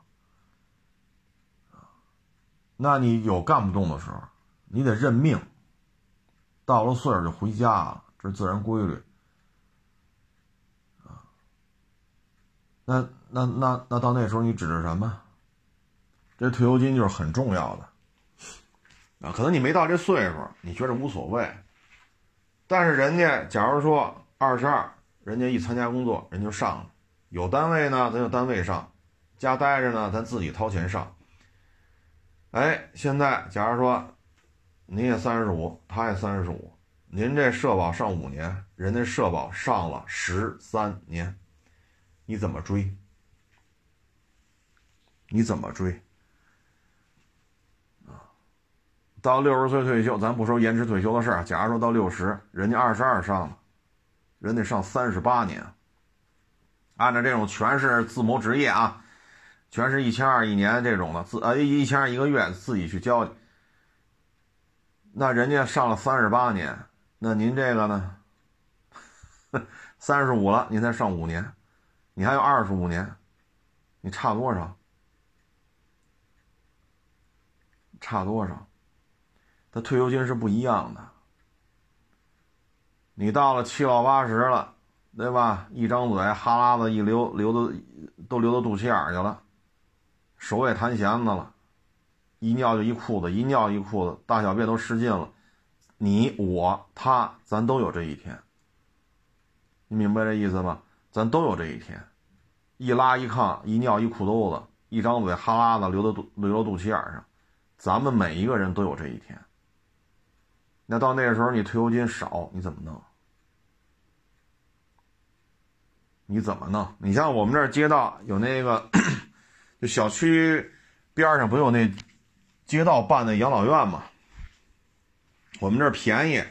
那你有干不动的时候，你得认命。到了岁数就回家了，这是自然规律。那那那那到那时候你指着什么？这退休金就是很重要的。啊，可能你没到这岁数，你觉得无所谓。但是人家假如说。二十二，人家一参加工作，人就上了。有单位呢，咱就单位上；家待着呢，咱自己掏钱上。哎，现在假如说您也三十五，他也三十五，您这社保上五年，人家社保上了十三年，你怎么追？你怎么追？啊，到六十岁退休，咱不说延迟退休的事儿。假如说到六十，人家二十二上了。人得上三十八年，按照这种全是自谋职业啊，全是一千二一年这种的自呃一千二一个月自己去交去，那人家上了三十八年，那您这个呢？三十五了，您才上五年，你还有二十五年，你差多少？差多少？他退休金是不一样的。你到了七老八十了，对吧？一张嘴哈喇子一流，流的都流到肚脐眼去了，手也弹弦子了，一尿就一裤子，一尿一裤子，大小便都失禁了。你我他，咱都有这一天。你明白这意思吗？咱都有这一天，一拉一炕，一尿一裤兜子，一张嘴哈喇子流到肚流到肚脐眼上，咱们每一个人都有这一天。那到那个时候，你退休金少，你怎么弄？你怎么弄？你像我们这街道有那个，就小区边上不有那街道办的养老院吗？我们这便宜，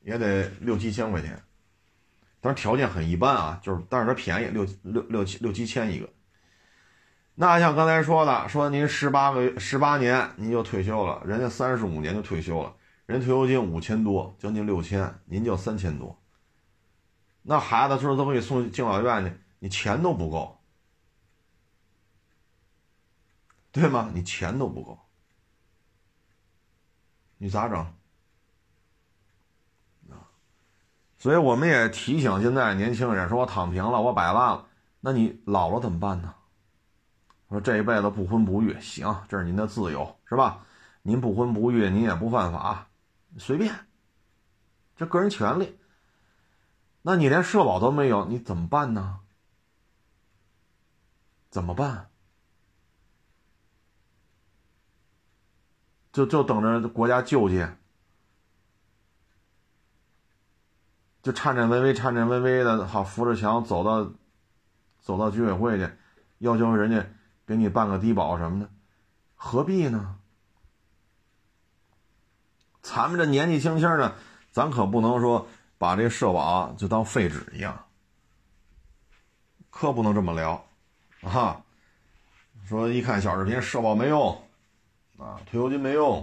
也得六七千块钱，但是条件很一般啊，就是但是它便宜，六六六七六七千一个。那像刚才说的，说您十八个月十八年您就退休了，人家三十五年就退休了。人退休金五千多，将近六千，您就三千多。那孩子说都给你送敬老院去，你钱都不够，对吗？你钱都不够，你咋整？啊！所以我们也提醒现在年轻人，说我躺平了，我摆烂了，那你老了怎么办呢？说这一辈子不婚不育，行，这是您的自由，是吧？您不婚不育，您也不犯法。随便，这个人权利。那你连社保都没有，你怎么办呢？怎么办？就就等着国家救济？就颤颤巍巍、颤颤巍巍的，好扶着墙走到走到居委会去，要求人家给你办个低保什么的，何必呢？咱们这年纪轻轻的，咱可不能说把这社保就当废纸一样，可不能这么聊，啊！说一看小视频，社保没用，啊，退休金没用，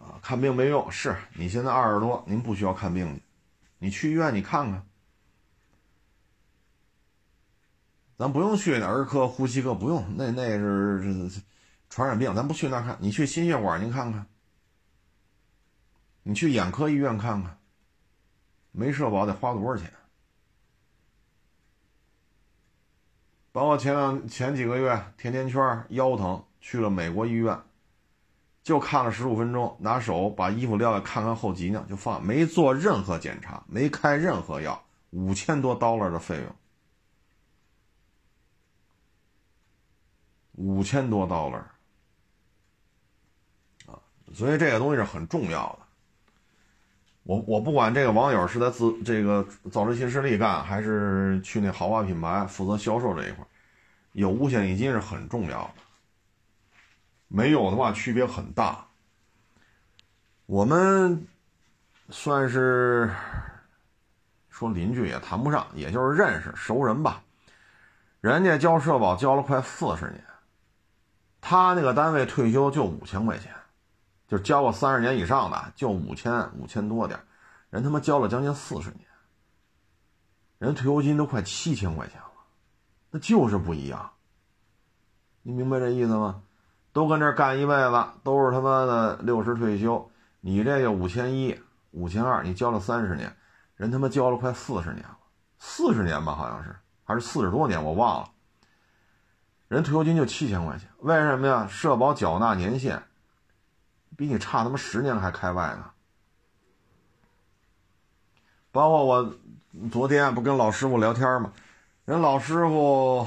啊，看病没用。是你现在二十多，您不需要看病去，你去医院你看看，咱不用去儿科、呼吸科，不用，那那是传染病，咱不去那看，你去心血管，您看看。你去眼科医院看看，没社保得花多少钱？包括前两前几个月甜甜圈腰疼去了美国医院，就看了十五分钟，拿手把衣服撩开看看后脊梁就放，没做任何检查，没开任何药，五千多 dollar 的费用，五千多 dollar 啊！所以这个东西是很重要的。我我不管这个网友是在自这个造车新势力干，还是去那豪华品牌负责销售这一块有五险一金是很重要的，没有的话区别很大。我们算是说邻居也谈不上，也就是认识熟人吧。人家交社保交了快四十年，他那个单位退休就五千块钱，就交个三十年以上的就五千五千多点，人他妈交了将近四十年，人退休金都快七千块钱了，那就是不一样。你明白这意思吗？都跟这干一辈子，都是他妈的六十退休。你这个五千一、五千二，你交了三十年，人他妈交了快四十年了，四十年吧，好像是还是四十多年，我忘了。人退休金就七千块钱，为什么呀？社保缴纳年限比你差他妈十年还开外呢。包括我昨天不跟老师傅聊天吗？人老师傅，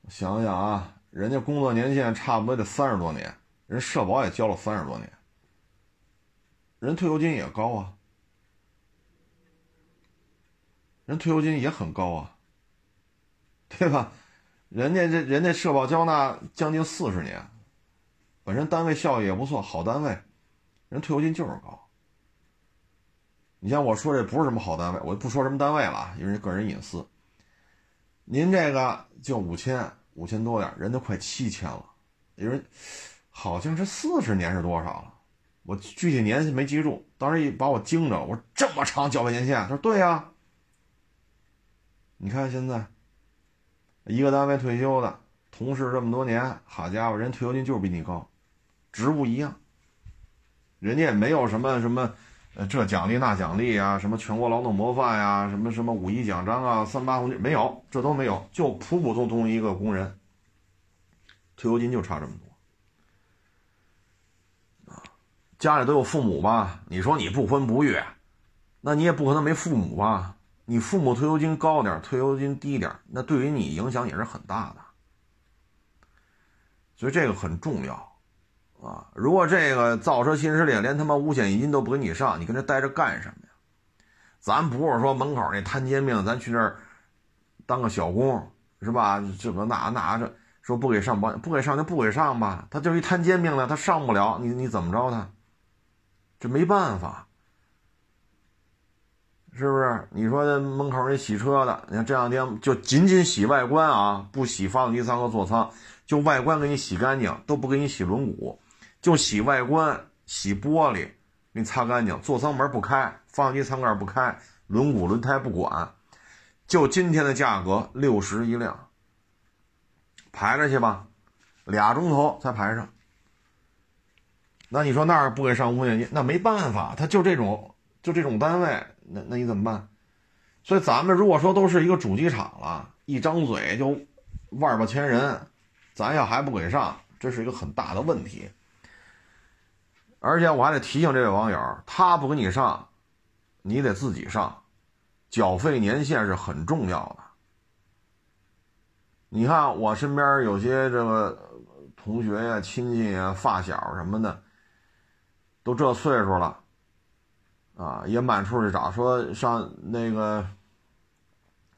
我想想啊，人家工作年限差不多得三十多年。人社保也交了三十多年，人退休金也高啊，人退休金也很高啊，对吧？人家这人家社保交纳将近四十年，本身单位效益也不错，好单位，人退休金就是高。你像我说这不是什么好单位，我就不说什么单位了，因为个人隐私。您这个就五千五千多点，人都快七千了，因为。好像是四十年是多少了？我具体年限没记住，当时一把我惊着。我说这么长缴费年限？他说对呀。你看现在，一个单位退休的同事这么多年，好家伙，人退休金就是比你高，职务一样，人家也没有什么什么，呃，这奖励那奖励啊，什么全国劳动模范呀，什么什么五一奖章啊，三八红没有，这都没有，就普普通通一个工人，退休金就差这么多。家里都有父母吧？你说你不婚不育，那你也不可能没父母吧？你父母退休金高点，退休金低点，那对于你影响也是很大的。所以这个很重要啊！如果这个造车新势力连他妈五险一金都不给你上，你跟这待着干什么呀？咱不是说门口那摊煎饼，咱去那儿当个小工是吧？这个那那这说不给上保，不给上就不给上吧。他就一摊煎饼的，他上不了，你你怎么着他？这没办法，是不是？你说门口那洗车的，你看这两天就仅仅洗外观啊，不洗发动机舱和座舱，就外观给你洗干净，都不给你洗轮毂，就洗外观、洗玻璃，给你擦干净。座舱门不开，发动机舱盖不开，轮毂、轮胎不管，就今天的价格六十一辆，排着去吧，俩钟头才排上。那你说那儿不给上五险金，那没办法，他就这种就这种单位，那那你怎么办？所以咱们如果说都是一个主机厂了，一张嘴就万八千人，咱要还不给上，这是一个很大的问题。而且我还得提醒这位网友，他不给你上，你得自己上，缴费年限是很重要的。你看我身边有些这个同学呀、亲戚呀、发小什么的。都这岁数了，啊，也满处去找，说上那个，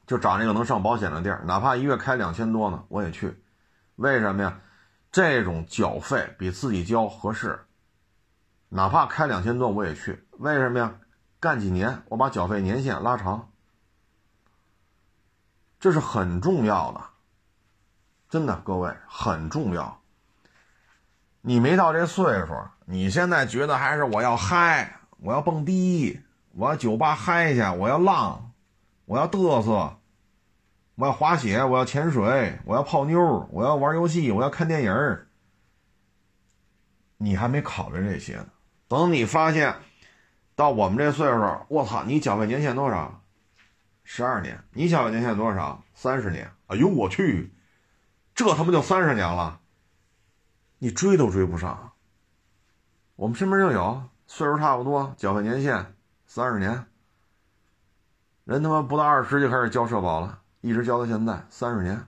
就找那个能上保险的地儿，哪怕一月开两千多呢，我也去。为什么呀？这种缴费比自己交合适。哪怕开两千多我也去。为什么呀？干几年，我把缴费年限拉长，这是很重要的，真的，各位很重要。你没到这岁数。你现在觉得还是我要嗨，我要蹦迪，我要酒吧嗨去，我要浪，我要嘚瑟，我要滑雪，我要潜水，我要泡妞，我要玩游戏，我要看电影你还没考虑这些呢。等你发现到我们这岁数，我操，你缴费年限多少？十二年。你缴费年限多少？三十年。哎呦我去，这他妈就三十年了，你追都追不上。我们身边就有岁数差不多，缴费年限三十年，人他妈不到二十就开始交社保了，一直交到现在三十年，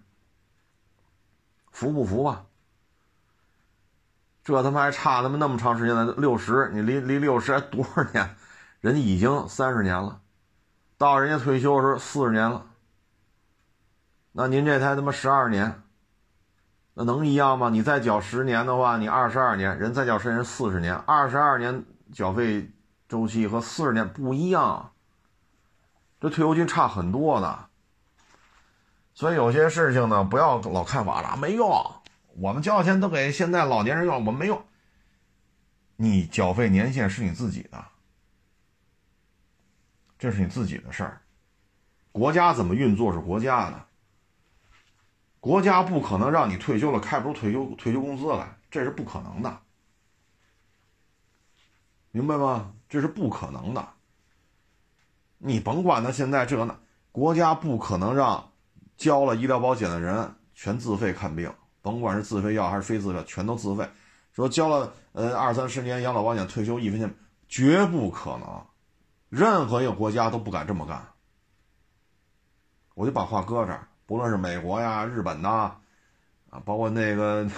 服不服吧？这他妈还差他妈那么长时间呢，六十，你离离六十还多少年？人家已经三十年了，到人家退休的时候四十年了，那您这才他妈十二年，那能一样吗？你再缴十年的话，你二十二年，人再缴十年四十年，二十二年缴费周期和四十年不一样，这退休金差很多的。所以有些事情呢，不要老看法了，没用。我们交的钱都给现在老年人用，我们没用。你缴费年限是你自己的，这是你自己的事儿。国家怎么运作是国家的，国家不可能让你退休了开不出退休退休工资来，这是不可能的，明白吗？这是不可能的。你甭管他现在这那，国家不可能让交了医疗保险的人全自费看病。甭管是自费药还是非自费，全都自费。说交了呃二三十年养老保险，退休一分钱绝不可能，任何一个国家都不敢这么干。我就把话搁这儿，不论是美国呀、日本呐，啊，包括那个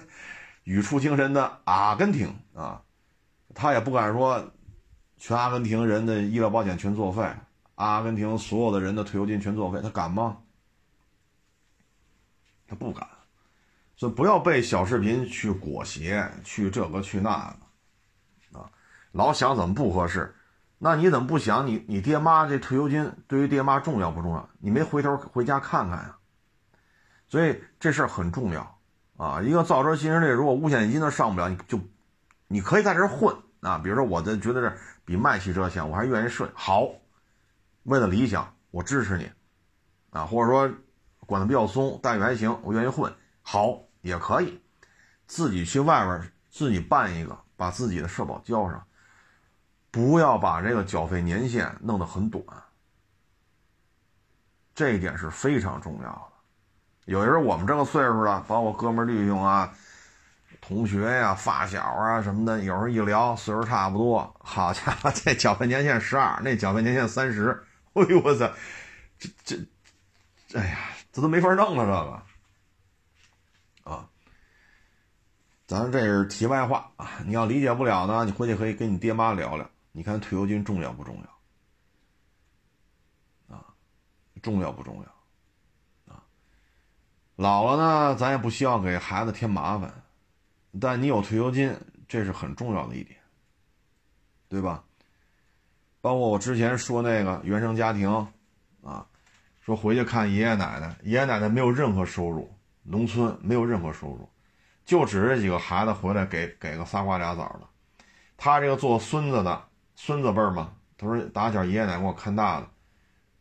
*laughs* 语出惊人的阿根廷啊，他也不敢说全阿根廷人的医疗保险全作废，阿根廷所有的人的退休金全作废，他敢吗？他不敢。所以不要被小视频去裹挟，去这个去那个，啊，老想怎么不合适，那你怎么不想你你爹妈这退休金对于爹妈重要不重要？你没回头回家看看呀？所以这事儿很重要啊！一个造车新势力，如果五险一金都上不了，你就你可以在这混啊。比如说，我的觉得这比卖汽车强，我还愿意顺。好，为了理想，我支持你啊，或者说管的比较松，待遇还行，我愿意混。好。也可以，自己去外边自己办一个，把自己的社保交上，不要把这个缴费年限弄得很短，这一点是非常重要的。有人我们这个岁数的，包括哥们弟兄啊、同学呀、发小啊什么的，有时候一聊，岁数差不多，好家伙，*laughs* 这缴费年限十二，那缴费年限三十，哎呦我操，这这，哎呀，这都没法弄了，这个。啊咱这是题外话啊！你要理解不了呢，你回去可以跟你爹妈聊聊。你看退休金重要不重要？啊，重要不重要？啊，老了呢，咱也不希望给孩子添麻烦，但你有退休金，这是很重要的一点，对吧？包括我之前说那个原生家庭，啊，说回去看爷爷奶奶，爷爷奶奶没有任何收入，农村没有任何收入。就指着几个孩子回来给给个仨瓜俩枣的，他这个做孙子的孙子辈儿嘛，他说打小爷爷奶奶给我看大的，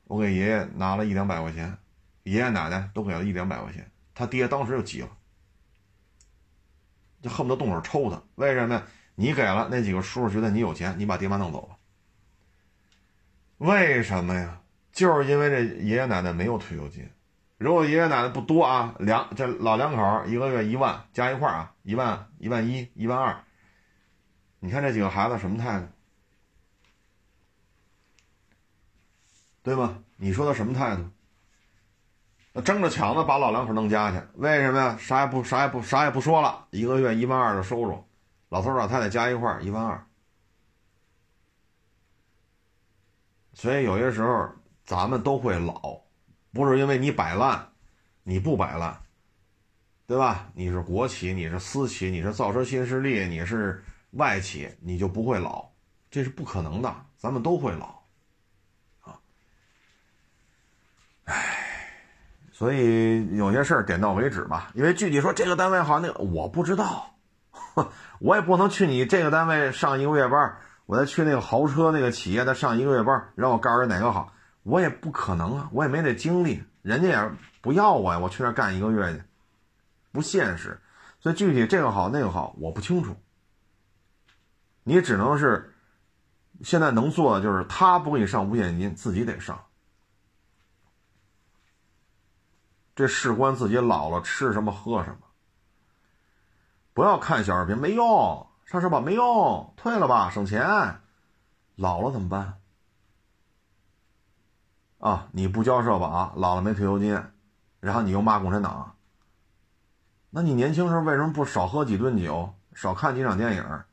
我给爷爷拿了一两百块钱，爷爷奶奶都给了一两百块钱，他爹当时就急了，就恨不得动手抽他。为什么呀？你给了那几个叔叔觉得你有钱，你把爹妈弄走了。为什么呀？就是因为这爷爷奶奶没有退休金。如果爷爷奶奶不多啊，两这老两口一个月一万，加一块啊，一万一万一，一万二。你看这几个孩子什么态度，对吗？你说他什么态度？争着抢着把老两口弄家去，为什么呀？啥也不啥也不啥也不说了，一个月一万二的收入，老头老太太加一块一万二。所以有些时候咱们都会老。不是因为你摆烂，你不摆烂，对吧？你是国企，你是私企，你是造车新势力，你是外企，你就不会老，这是不可能的。咱们都会老，啊，唉，所以有些事儿点到为止吧。因为具体说这个单位好，那个我不知道，我也不能去你这个单位上一个月班，我再去那个豪车那个企业再上一个月班，让我告诉人哪个好。我也不可能啊，我也没那精力，人家也不要我呀，我去那干一个月去，不现实。所以具体这个好那个好，我不清楚。你只能是现在能做的就是他不给你上五险一金，自己得上。这事关自己老了吃什么喝什么。不要看小视频，没用，上社保没用，退了吧，省钱。老了怎么办？啊！你不交社保，老了没退休金，然后你又骂共产党。那你年轻时候为什么不少喝几顿酒，少看几场电影，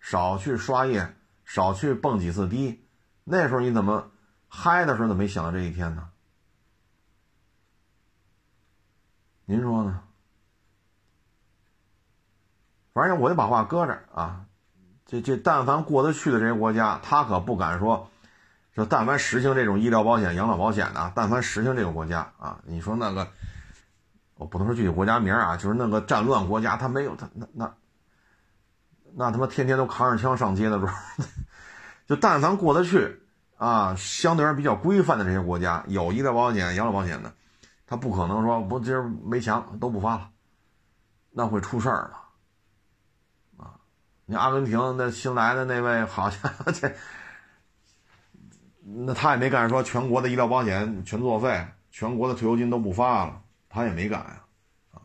少去刷夜，少去蹦几次迪？那时候你怎么嗨的时候怎么没想到这一天呢？您说呢？反正我就把话搁这啊，这这但凡过得去的这些国家，他可不敢说，说但凡实行这种医疗保险、养老保险的，但凡实行这个国家啊，你说那个，我不能说具体国家名啊，就是那个战乱国家，他没有他那那，那他妈天天都扛着枪上街的时候，*laughs* 就但凡过得去啊，相对而言比较规范的这些国家，有医疗保险、养老保险的，他不可能说不今儿没钱都不发了，那会出事儿的。你阿根廷那新来的那位，好像，这那他也没干说全国的医疗保险全作废，全国的退休金都不发了，他也没干呀，啊！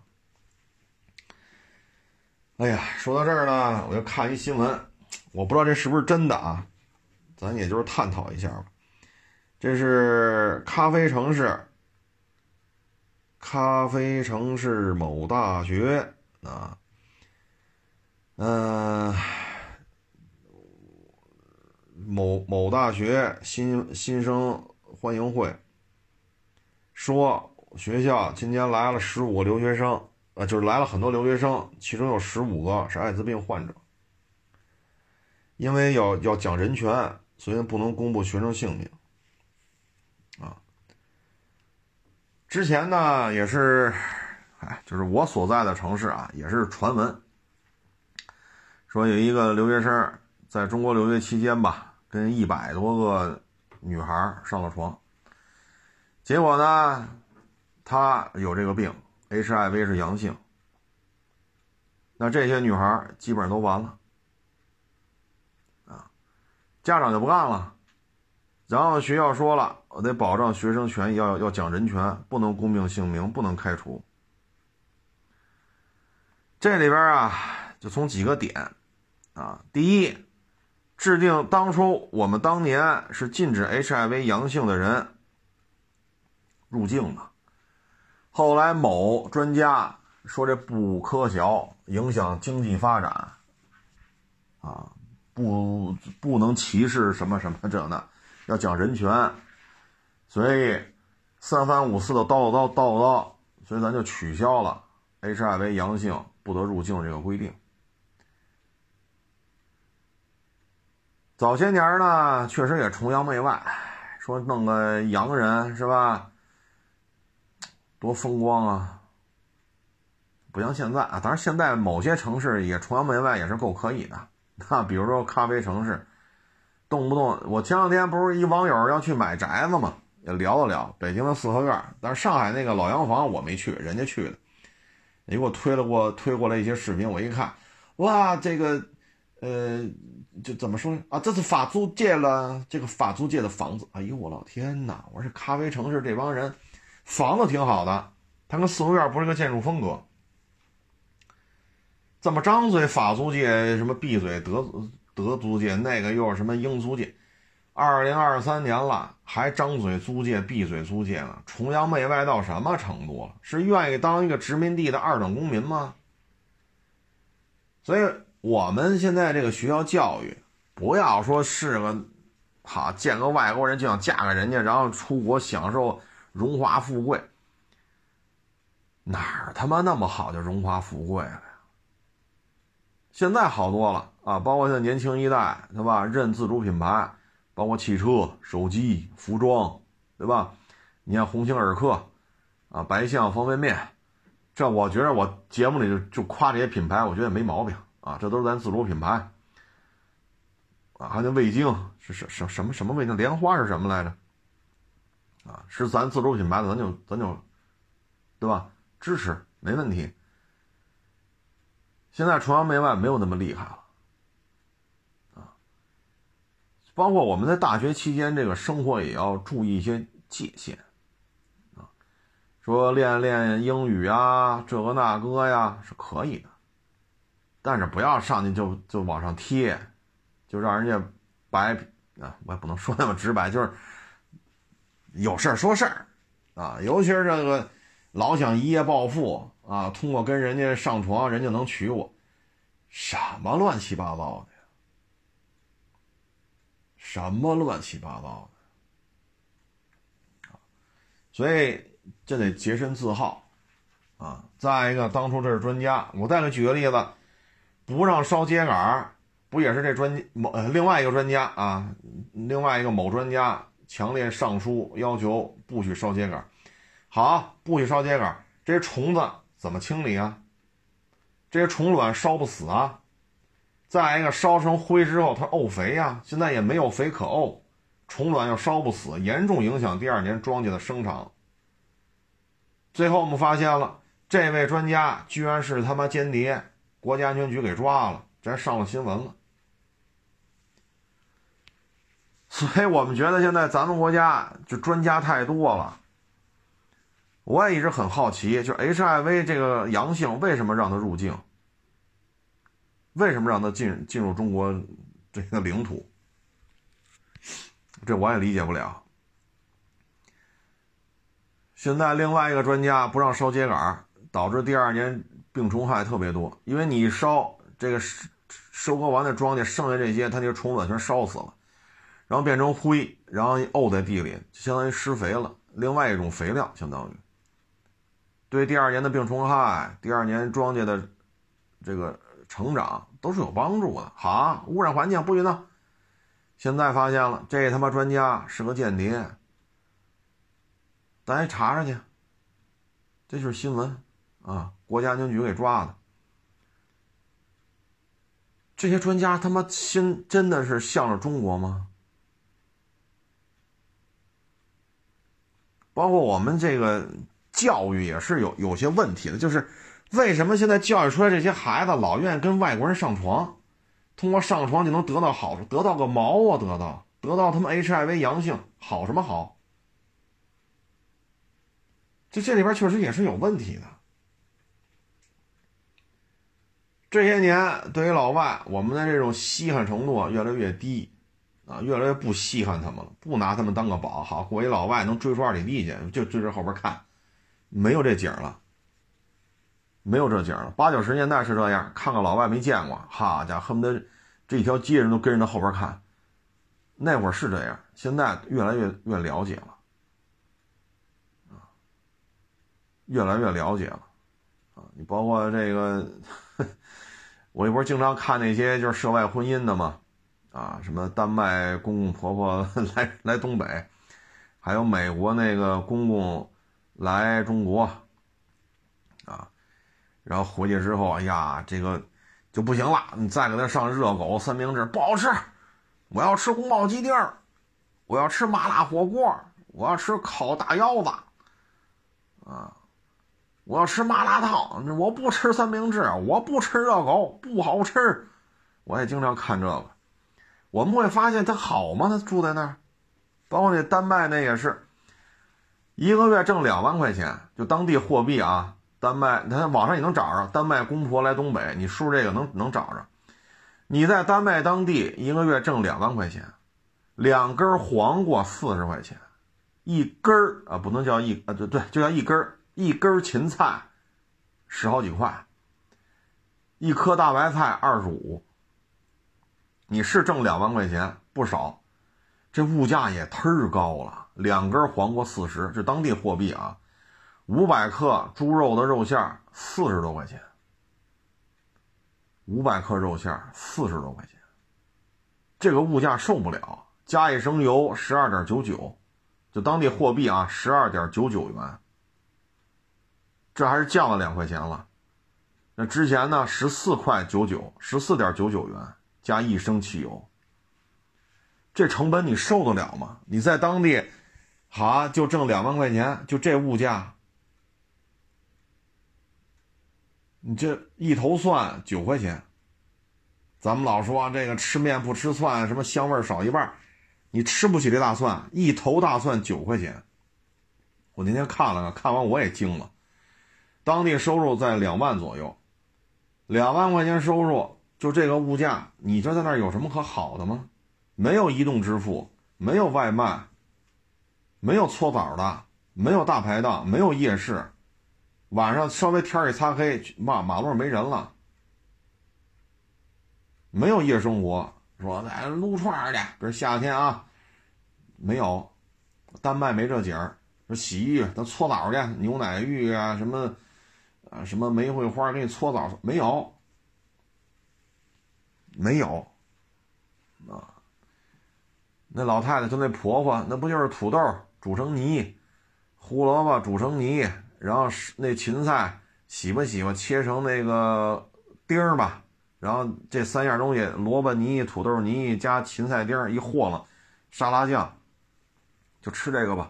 哎呀，说到这儿呢，我就看一新闻，我不知道这是不是真的啊，咱也就是探讨一下吧。这是咖啡城市，咖啡城市某大学啊。嗯，某某大学新新生欢迎会说，学校今年来了十五个留学生，呃，就是来了很多留学生，其中有十五个是艾滋病患者。因为要要讲人权，所以不能公布学生姓名。啊，之前呢也是，哎，就是我所在的城市啊，也是传闻。说有一个留学生在中国留学期间吧，跟一百多个女孩上了床，结果呢，他有这个病，HIV 是阳性，那这些女孩基本上都完了，家长就不干了，然后学校说了，我得保障学生权益，要要讲人权，不能公布姓名，不能开除。这里边啊，就从几个点。啊，第一，制定当初我们当年是禁止 HIV 阳性的人入境的，后来某专家说这不科学，影响经济发展，啊，不不能歧视什么什么这那，要讲人权，所以三番五次的叨叨叨叨叨，所以咱就取消了 HIV 阳性不得入境这个规定。早些年呢，确实也崇洋媚外，说弄个洋人是吧？多风光啊！不像现在啊，当然现在某些城市也崇洋媚外也是够可以的。*laughs* 那比如说咖啡城市，动不动我前两天不是一网友要去买宅子嘛，也聊了聊北京的四合院，但是上海那个老洋房我没去，人家去的，你给我推了过推过来一些视频，我一看，哇，这个。呃，就怎么说呢？啊，这是法租界了，这个法租界的房子。哎呦，我老天哪！我说咖啡城市这帮人，房子挺好的，它跟四合院不是个建筑风格。怎么张嘴法租界，什么闭嘴德德租界，那个又是什么英租界？二零二三年了，还张嘴租界闭嘴租界呢？崇洋媚外到什么程度了？是愿意当一个殖民地的二等公民吗？所以。我们现在这个学校教育，不要说是个，好见个外国人就想嫁给人家，然后出国享受荣华富贵，哪儿他妈那么好就荣华富贵了呀？现在好多了啊，包括像年轻一代，对吧？认自主品牌，包括汽车、手机、服装，对吧？你看鸿星尔克，啊，白象方便面，这我觉得我节目里就就夸这些品牌，我觉得没毛病。啊，这都是咱自主品牌，啊，还那味精是什什什么什么味精？莲花是什么来着？啊，是咱自主品牌的，咱就咱就，对吧？支持没问题。现在崇洋媚外没有那么厉害了，啊，包括我们在大学期间这个生活也要注意一些界限，啊，说练练英语啊，这个那个呀是可以的。但是不要上去就就往上贴，就让人家白啊，我也不能说那么直白，就是有事儿说事儿啊，尤其是这个老想一夜暴富啊，通过跟人家上床，人家能娶我，什么乱七八糟的？什么乱七八糟的？所以这得洁身自好啊。再一个，当初这是专家，我再给举个例子，不让烧秸秆不也是这专某另外一个专家啊？另外一个某专家强烈上书要求不许烧秸秆好，不许烧秸秆这些虫子怎么清理啊？这些虫卵烧不死啊？再一个，烧成灰之后它沤肥呀，现在也没有肥可沤，虫卵又烧不死，严重影响第二年庄稼的生长。最后我们发现了。这位专家居然是他妈间谍，国家安全局给抓了，这还上了新闻了。所以我们觉得现在咱们国家就专家太多了。我也一直很好奇，就 HIV 这个阳性为什么让他入境？为什么让他进进入中国这个领土？这我也理解不了。现在另外一个专家不让烧秸秆导致第二年病虫害特别多，因为你烧这个收收割完的庄稼，剩下这些它那个虫子全烧死了，然后变成灰，然后沤在地里，就相当于施肥了，另外一种肥料，相当于对第二年的病虫害、第二年庄稼的这个成长都是有帮助的。好，污染环境不许弄。现在发现了，这他妈专家是个间谍，咱查查去，这就是新闻。啊！国家安全局给抓的，这些专家他妈心真的是向着中国吗？包括我们这个教育也是有有些问题的，就是为什么现在教育出来这些孩子老愿意跟外国人上床，通过上床就能得到好处，得到个毛啊！得到得到他们 HIV 阳性，好什么好？这这里边确实也是有问题的。这些年，对于老外，我们的这种稀罕程度啊越来越低，啊，越来越不稀罕他们了，不拿他们当个宝。好，过一老外能追出二里地去，就追着后边看，没有这景了，没有这景了。八九十年代是这样，看看老外没见过，好家伙，恨不得这一条街人都跟着他后边看。那会儿是这样，现在越来越越了解了，啊，越来越了解了，啊，你包括这个。我这不是经常看那些就是涉外婚姻的嘛，啊，什么丹麦公公婆婆 *laughs* 来来东北，还有美国那个公公来中国，啊，然后回去之后，哎呀，这个就不行了，你再给他上热狗三明治不好吃，我要吃宫保鸡丁我要吃麻辣火锅，我要吃烤大腰子，啊。我要吃麻辣烫，我不吃三明治，我不吃热狗，不好吃。我也经常看这个，我们会发现他好吗？他住在那儿，包括那丹麦那也是，一个月挣两万块钱，就当地货币啊。丹麦，他网上也能找着，丹麦公婆来东北，你输这个能能找着。你在丹麦当地一个月挣两万块钱，两根黄瓜四十块钱，一根儿啊，不能叫一啊，对对，就叫一根儿。一根芹菜十好几块，一颗大白菜二十五。你是挣两万块钱不少，这物价也忒高了。两根黄瓜四十，这当地货币啊。五百克猪肉的肉馅四十多块钱，五百克肉馅四十多块钱，这个物价受不了。加一升油十二点九九，就当地货币啊，十二点九九元。这还是降了两块钱了，那之前呢十四块九九，十四点九九元加一升汽油，这成本你受得了吗？你在当地，好就挣两万块钱，就这物价，你这一头蒜九块钱，咱们老说这个吃面不吃蒜，什么香味少一半，你吃不起这大蒜，一头大蒜九块钱，我那天看了看，看完我也惊了。当地收入在两万左右，两万块钱收入，就这个物价，你这在那儿有什么可好的吗？没有移动支付，没有外卖，没有搓澡的，没有大排档，没有夜市，晚上稍微天一擦黑，马马路上没人了，没有夜生活，说来撸串去，比如夏天啊，没有，丹麦没这景儿，说洗浴，咱搓澡去，牛奶浴啊什么。啊，什么玫瑰花给你搓澡没有？没有，啊，那老太太就那婆婆，那不就是土豆煮成泥，胡萝卜煮成泥，然后那芹菜洗吧洗吧，切成那个丁儿吧，然后这三样东西，萝卜泥、土豆泥加芹菜丁一和了，沙拉酱，就吃这个吧。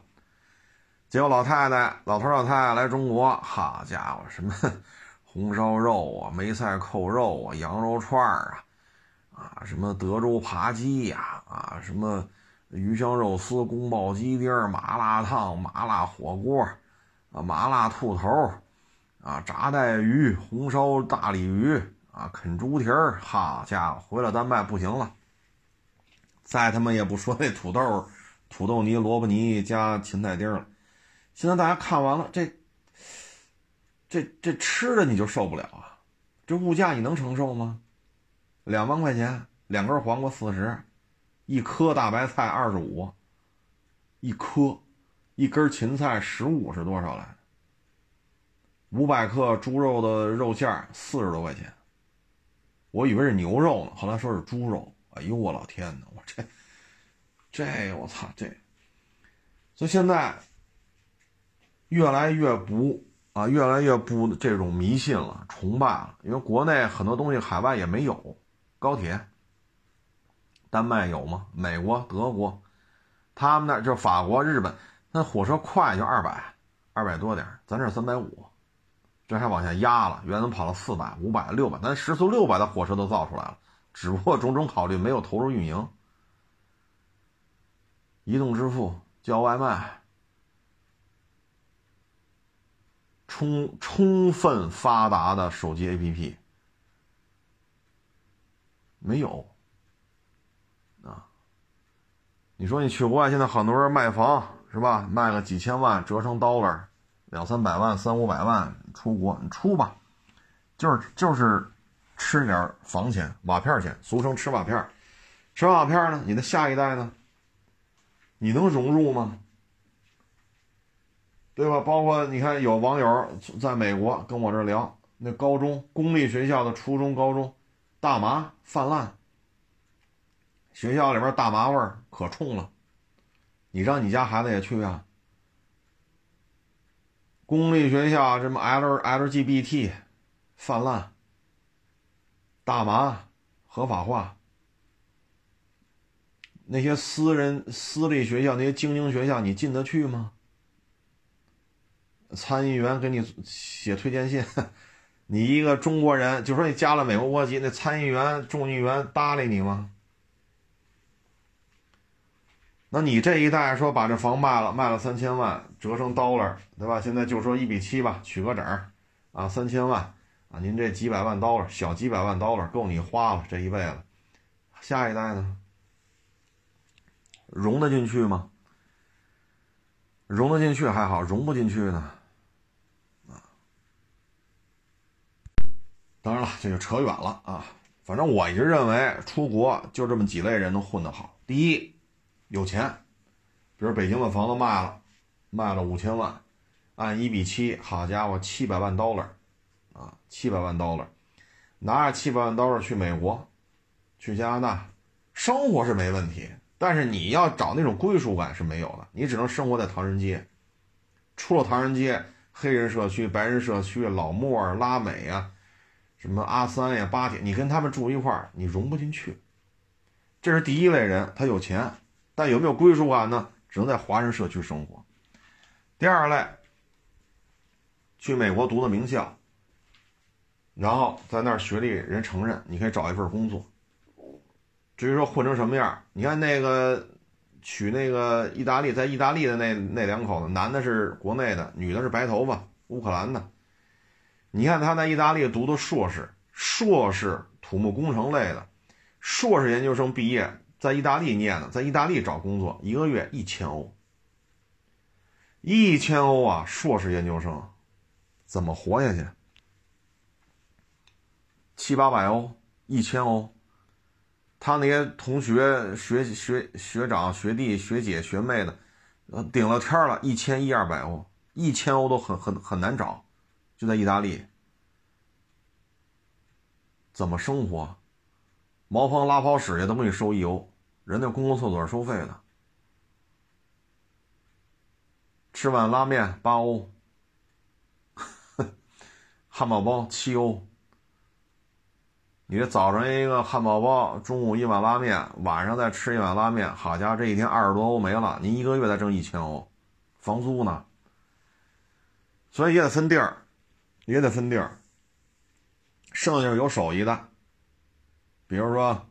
结果老太太、老头老太太来中国，好家伙，什么 *laughs* 红烧肉啊、梅菜扣肉啊、羊肉串啊。啊，什么德州扒鸡呀，啊，什么鱼香肉丝、宫保鸡丁、麻辣烫、麻辣火锅，啊，麻辣兔头，啊，炸带鱼、红烧大鲤鱼，啊，啃猪蹄儿，好家伙，回了丹麦不行了，再他妈也不说那土豆、土豆泥、萝卜泥加芹菜丁了。现在大家看完了，这这这吃的你就受不了啊，这物价你能承受吗？两万块钱，两根黄瓜四十，一颗大白菜二十五，一颗，一根芹菜十五是多少来？五百克猪肉的肉馅四十多块钱，我以为是牛肉呢，后来说是猪肉。哎呦我老天哪！我这，这我操这，所以现在越来越不啊，越来越不这种迷信了，崇拜了，因为国内很多东西海外也没有。高铁，丹麦有吗？美国、德国，他们那就法国、日本，那火车快就二百，二百多点咱这三百五，这还往下压了。原来跑了四百、五百、六百，咱时速六百的火车都造出来了，只不过种种考虑没有投入运营。移动支付、叫外卖，充充分发达的手机 APP。没有，啊，你说你去国外，现在很多人卖房是吧？卖个几千万，折成 dollar，两三百万、三五百万出国，你出吧，就是就是吃点房钱、瓦片钱，俗称吃瓦片。吃瓦片呢，你的下一代呢？你能融入吗？对吧？包括你看，有网友在美国跟我这聊，那高中公立学校的初中、高中。大麻泛滥，学校里边大麻味儿可冲了，你让你家孩子也去啊？公立学校什么 L LGBT 泛滥，大麻合法化，那些私人私立学校那些精英学校你进得去吗？参议员给你写推荐信。你一个中国人，就说你加了美国国籍，那参议员、众议员搭理你吗？那你这一代说把这房卖了，卖了三千万，折成 dollar，对吧？现在就说一比七吧，取个整儿，啊，三千万，啊，您这几百万 dollar，小几百万 dollar 够你花了这一辈子。下一代呢？融得进去吗？融得进去还好，融不进去呢？当然了，这就扯远了啊！反正我一直认为，出国就这么几类人能混得好。第一，有钱，比如北京的房子卖了，卖了五千万，按一比七，好家伙，七百万 dollar，啊，七百万 dollar，拿着七百万 dollar 去美国，去加拿大，生活是没问题，但是你要找那种归属感是没有的，你只能生活在唐人街。出了唐人街，黑人社区、白人社区、老莫尔、拉美啊。什么阿三呀、巴铁，你跟他们住一块儿，你融不进去。这是第一类人，他有钱，但有没有归属感呢？只能在华人社区生活。第二类，去美国读的名校，然后在那儿学历人承认，你可以找一份工作。至于说混成什么样，你看那个娶那个意大利，在意大利的那那两口子，男的是国内的，女的是白头发，乌克兰的。你看他在意大利读的硕士，硕士土木工程类的，硕士研究生毕业，在意大利念的，在意大利找工作，一个月一千欧，一千欧啊！硕士研究生怎么活下去？七八百欧，一千欧，他那些同学、学学学长、学弟、学姐、学妹的，顶了天了，一千一二百欧，一千欧都很很很难找。就在意大利，怎么生活？茅房拉泡屎也都给你收一欧，人家公共厕所是收费的。吃碗拉面八欧，*laughs* 汉堡包七欧。你这早上一个汉堡包，中午一碗拉面，晚上再吃一碗拉面，好家伙，这一天二十多欧没了，您一个月才挣一千欧，房租呢？所以也得分地儿，也得分地儿。剩下有手艺的，比如说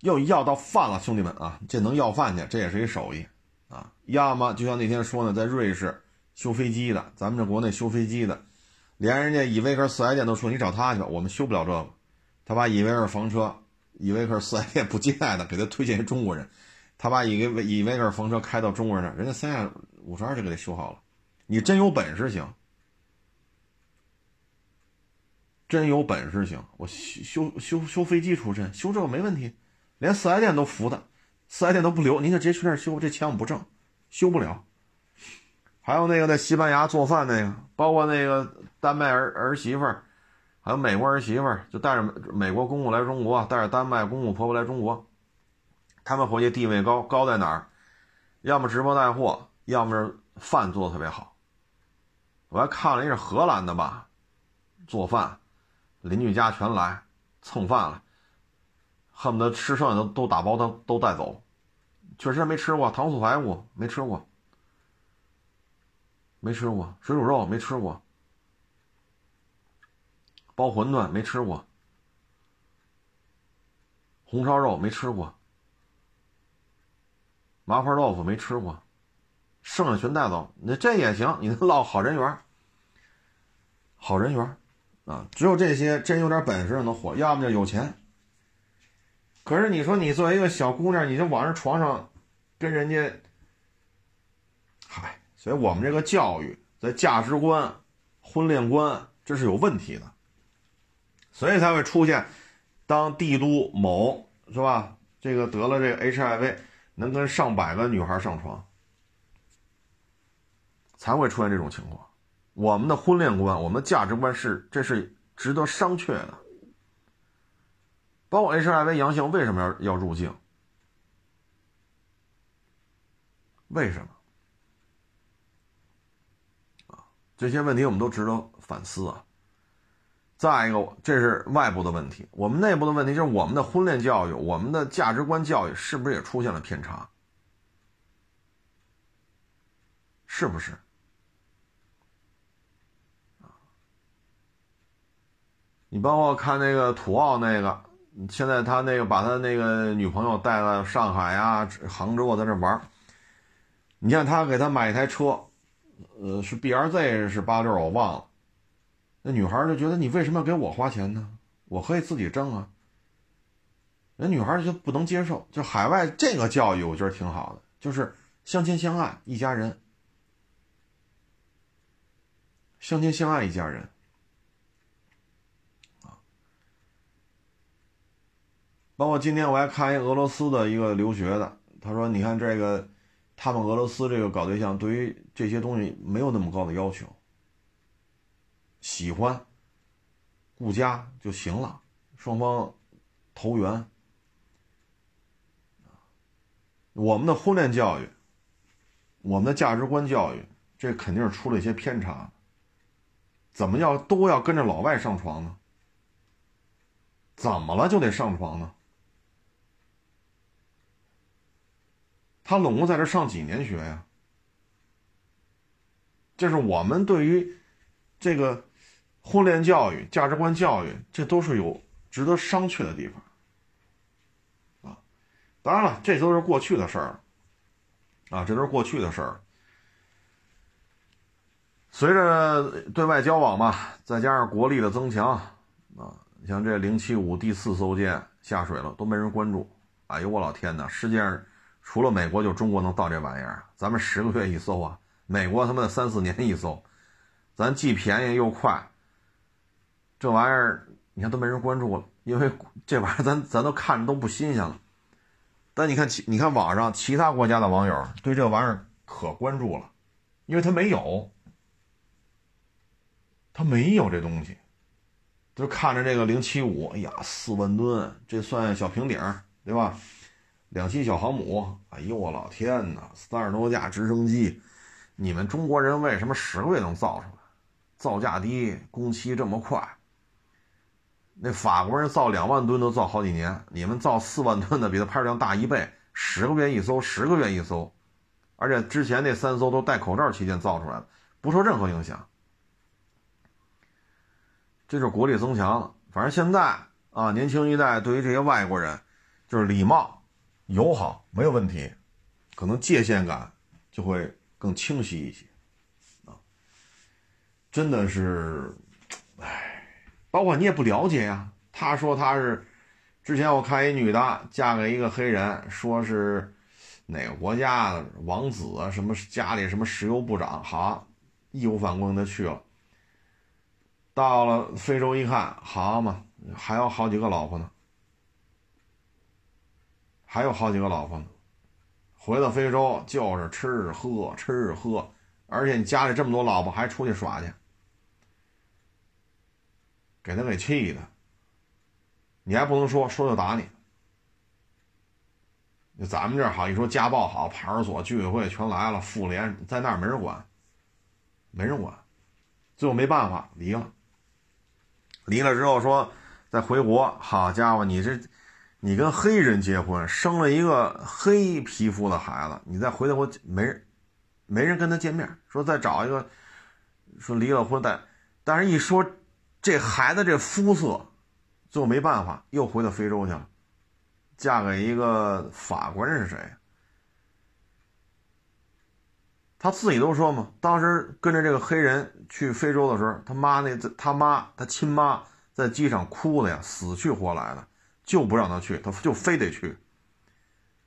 又要到饭了，兄弟们啊，这能要饭去，这也是一手艺啊。要么就像那天说呢，在瑞士修飞机的，咱们这国内修飞机的，连人家依维柯四 S 店都说你找他去吧，我们修不了这个。他把依维柯房车，依维柯四 S 店不接待的，给他推荐一中国人，他把依维依维柯房车开到中国人那，人家三下五十二就给他修好了。你真有本事行，真有本事行，我修修修修飞机出身，修这个没问题，连四 S 店都服的，四 S 店都不留，您就直接去那儿修，这钱我不挣，修不了。还有那个在西班牙做饭那个，包括那个丹麦儿儿媳妇儿。还有美国儿媳妇儿就带着美国公公来中国，带着丹麦公公婆婆来中国，他们回去地位高，高在哪儿？要么直播带货，要么是饭做的特别好。我还看了一是荷兰的吧，做饭，邻居家全来蹭饭了，恨不得吃剩下的都打包都都带走。确实没吃过糖醋排骨，没吃过，没吃过水煮肉，没吃过。包馄饨没吃过，红烧肉没吃过，麻婆豆腐没吃过，剩下全带走。那这也行，你落好人缘，好人缘啊！只有这些真有点本事能火，要么就有钱。可是你说你作为一个小姑娘，你就往人床上跟人家，嗨，所以我们这个教育在价值观、婚恋观，这是有问题的。所以才会出现，当帝都某是吧？这个得了这个 HIV，能跟上百个女孩上床，才会出现这种情况。我们的婚恋观，我们的价值观是，这是值得商榷的。包括 HIV 阳性为什么要要入境？为什么？啊，这些问题我们都值得反思啊。再一个，这是外部的问题。我们内部的问题就是我们的婚恋教育、我们的价值观教育是不是也出现了偏差？是不是？你包括看那个土澳那个，现在他那个把他那个女朋友带到上海啊、杭州啊在这玩你像他给他买一台车，呃，是 B R Z 是八六，我忘了。那女孩就觉得你为什么要给我花钱呢？我可以自己挣啊。那女孩就不能接受，就海外这个教育，我觉得挺好的，就是相亲相爱一家人，相亲相爱一家人包括今天我还看一俄罗斯的一个留学的，他说：“你看这个，他们俄罗斯这个搞对象，对于这些东西没有那么高的要求。”喜欢，顾家就行了，双方投缘。我们的婚恋教育，我们的价值观教育，这肯定是出了一些偏差。怎么要都要跟着老外上床呢？怎么了就得上床呢？他拢共在这上几年学呀？这是我们对于这个。婚恋教育、价值观教育，这都是有值得商榷的地方，啊，当然了，这都是过去的事儿，啊，这都是过去的事儿。随着对外交往嘛，再加上国力的增强，啊，像这零七五第四艘舰下水了，都没人关注。哎呦，我老天哪！世界上除了美国，就中国能到这玩意儿。咱们十个月一艘啊，美国他妈的三四年一艘，咱既便宜又快。这玩意儿，你看都没人关注了，因为这玩意儿咱咱都看着都不新鲜了。但你看其你看网上其他国家的网友对这玩意儿可关注了，因为他没有，他没有这东西，就看着这个零七五，哎呀，四万吨，这算小平顶，对吧？两栖小航母，哎呦我老天哪，三十多架直升机，你们中国人为什么十个月能造出来？造价低，工期这么快。那法国人造两万吨都造好几年，你们造四万吨的比他排水量大一倍，十个月一艘，十个月一艘，而且之前那三艘都戴口罩期间造出来的，不受任何影响。这就是国力增强了。反正现在啊，年轻一代对于这些外国人，就是礼貌、友好没有问题，可能界限感就会更清晰一些啊。真的是，唉。包括你也不了解呀。他说他是，之前我看一女的嫁给一个黑人，说是哪个国家的王子啊，什么家里什么石油部长，好，义无反顾的去了。到了非洲一看，好嘛，还有好几个老婆呢，还有好几个老婆呢。回到非洲就是吃喝吃喝，而且你家里这么多老婆，还出去耍去。给他给气的，你还不能说说就打你。咱们这好一说家暴好，派出所、居委会全来了，妇联在那儿没人管，没人管，最后没办法离了。离了之后说再回国，好家伙，你这你跟黑人结婚，生了一个黑皮肤的孩子，你再回来我没人没人跟他见面，说再找一个，说离了婚但但是一说。这孩子这肤色，最后没办法，又回到非洲去了，嫁给一个法国人是谁？他自己都说嘛，当时跟着这个黑人去非洲的时候，他妈那他妈他亲妈在机场哭的呀，死去活来的，就不让他去，他就非得去。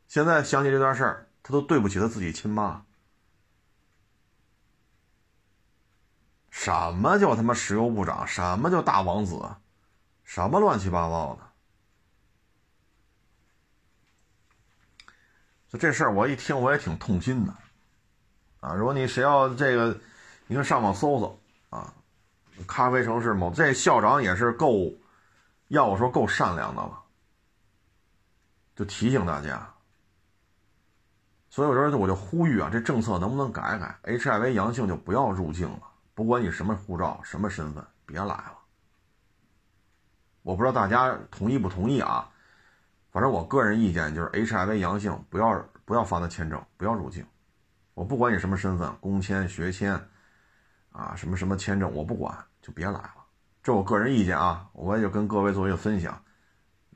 现在想起这段事儿，他都对不起他自己亲妈。什么叫他妈石油部长？什么叫大王子？什么乱七八糟的？就这事儿，我一听我也挺痛心的，啊！如果你谁要这个，你看上网搜搜啊，咖啡城市某这校长也是够，要我说够善良的了，就提醒大家。所以我说，我就呼吁啊，这政策能不能改改？HIV 阳性就不要入境了。不管你什么护照、什么身份，别来了。我不知道大家同意不同意啊？反正我个人意见就是 HIV 阳性，不要不要发的签证，不要入境。我不管你什么身份，工签、学签，啊，什么什么签证，我不管，就别来了。这我个人意见啊，我也就跟各位做一个分享。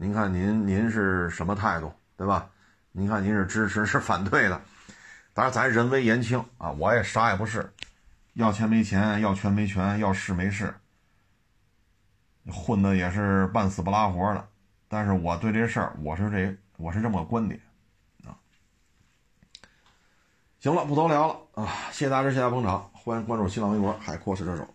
您看您您是什么态度，对吧？您看您是支持是反对的？当然咱人微言轻啊，我也啥也不是。要钱没钱，要权没权，要势没势，混的也是半死不拉活的。但是我对这事儿，我是这，我是这么个观点啊。行了，不多聊了啊！谢谢大家，谢谢捧场，欢迎关注新浪微博“海阔试车手”。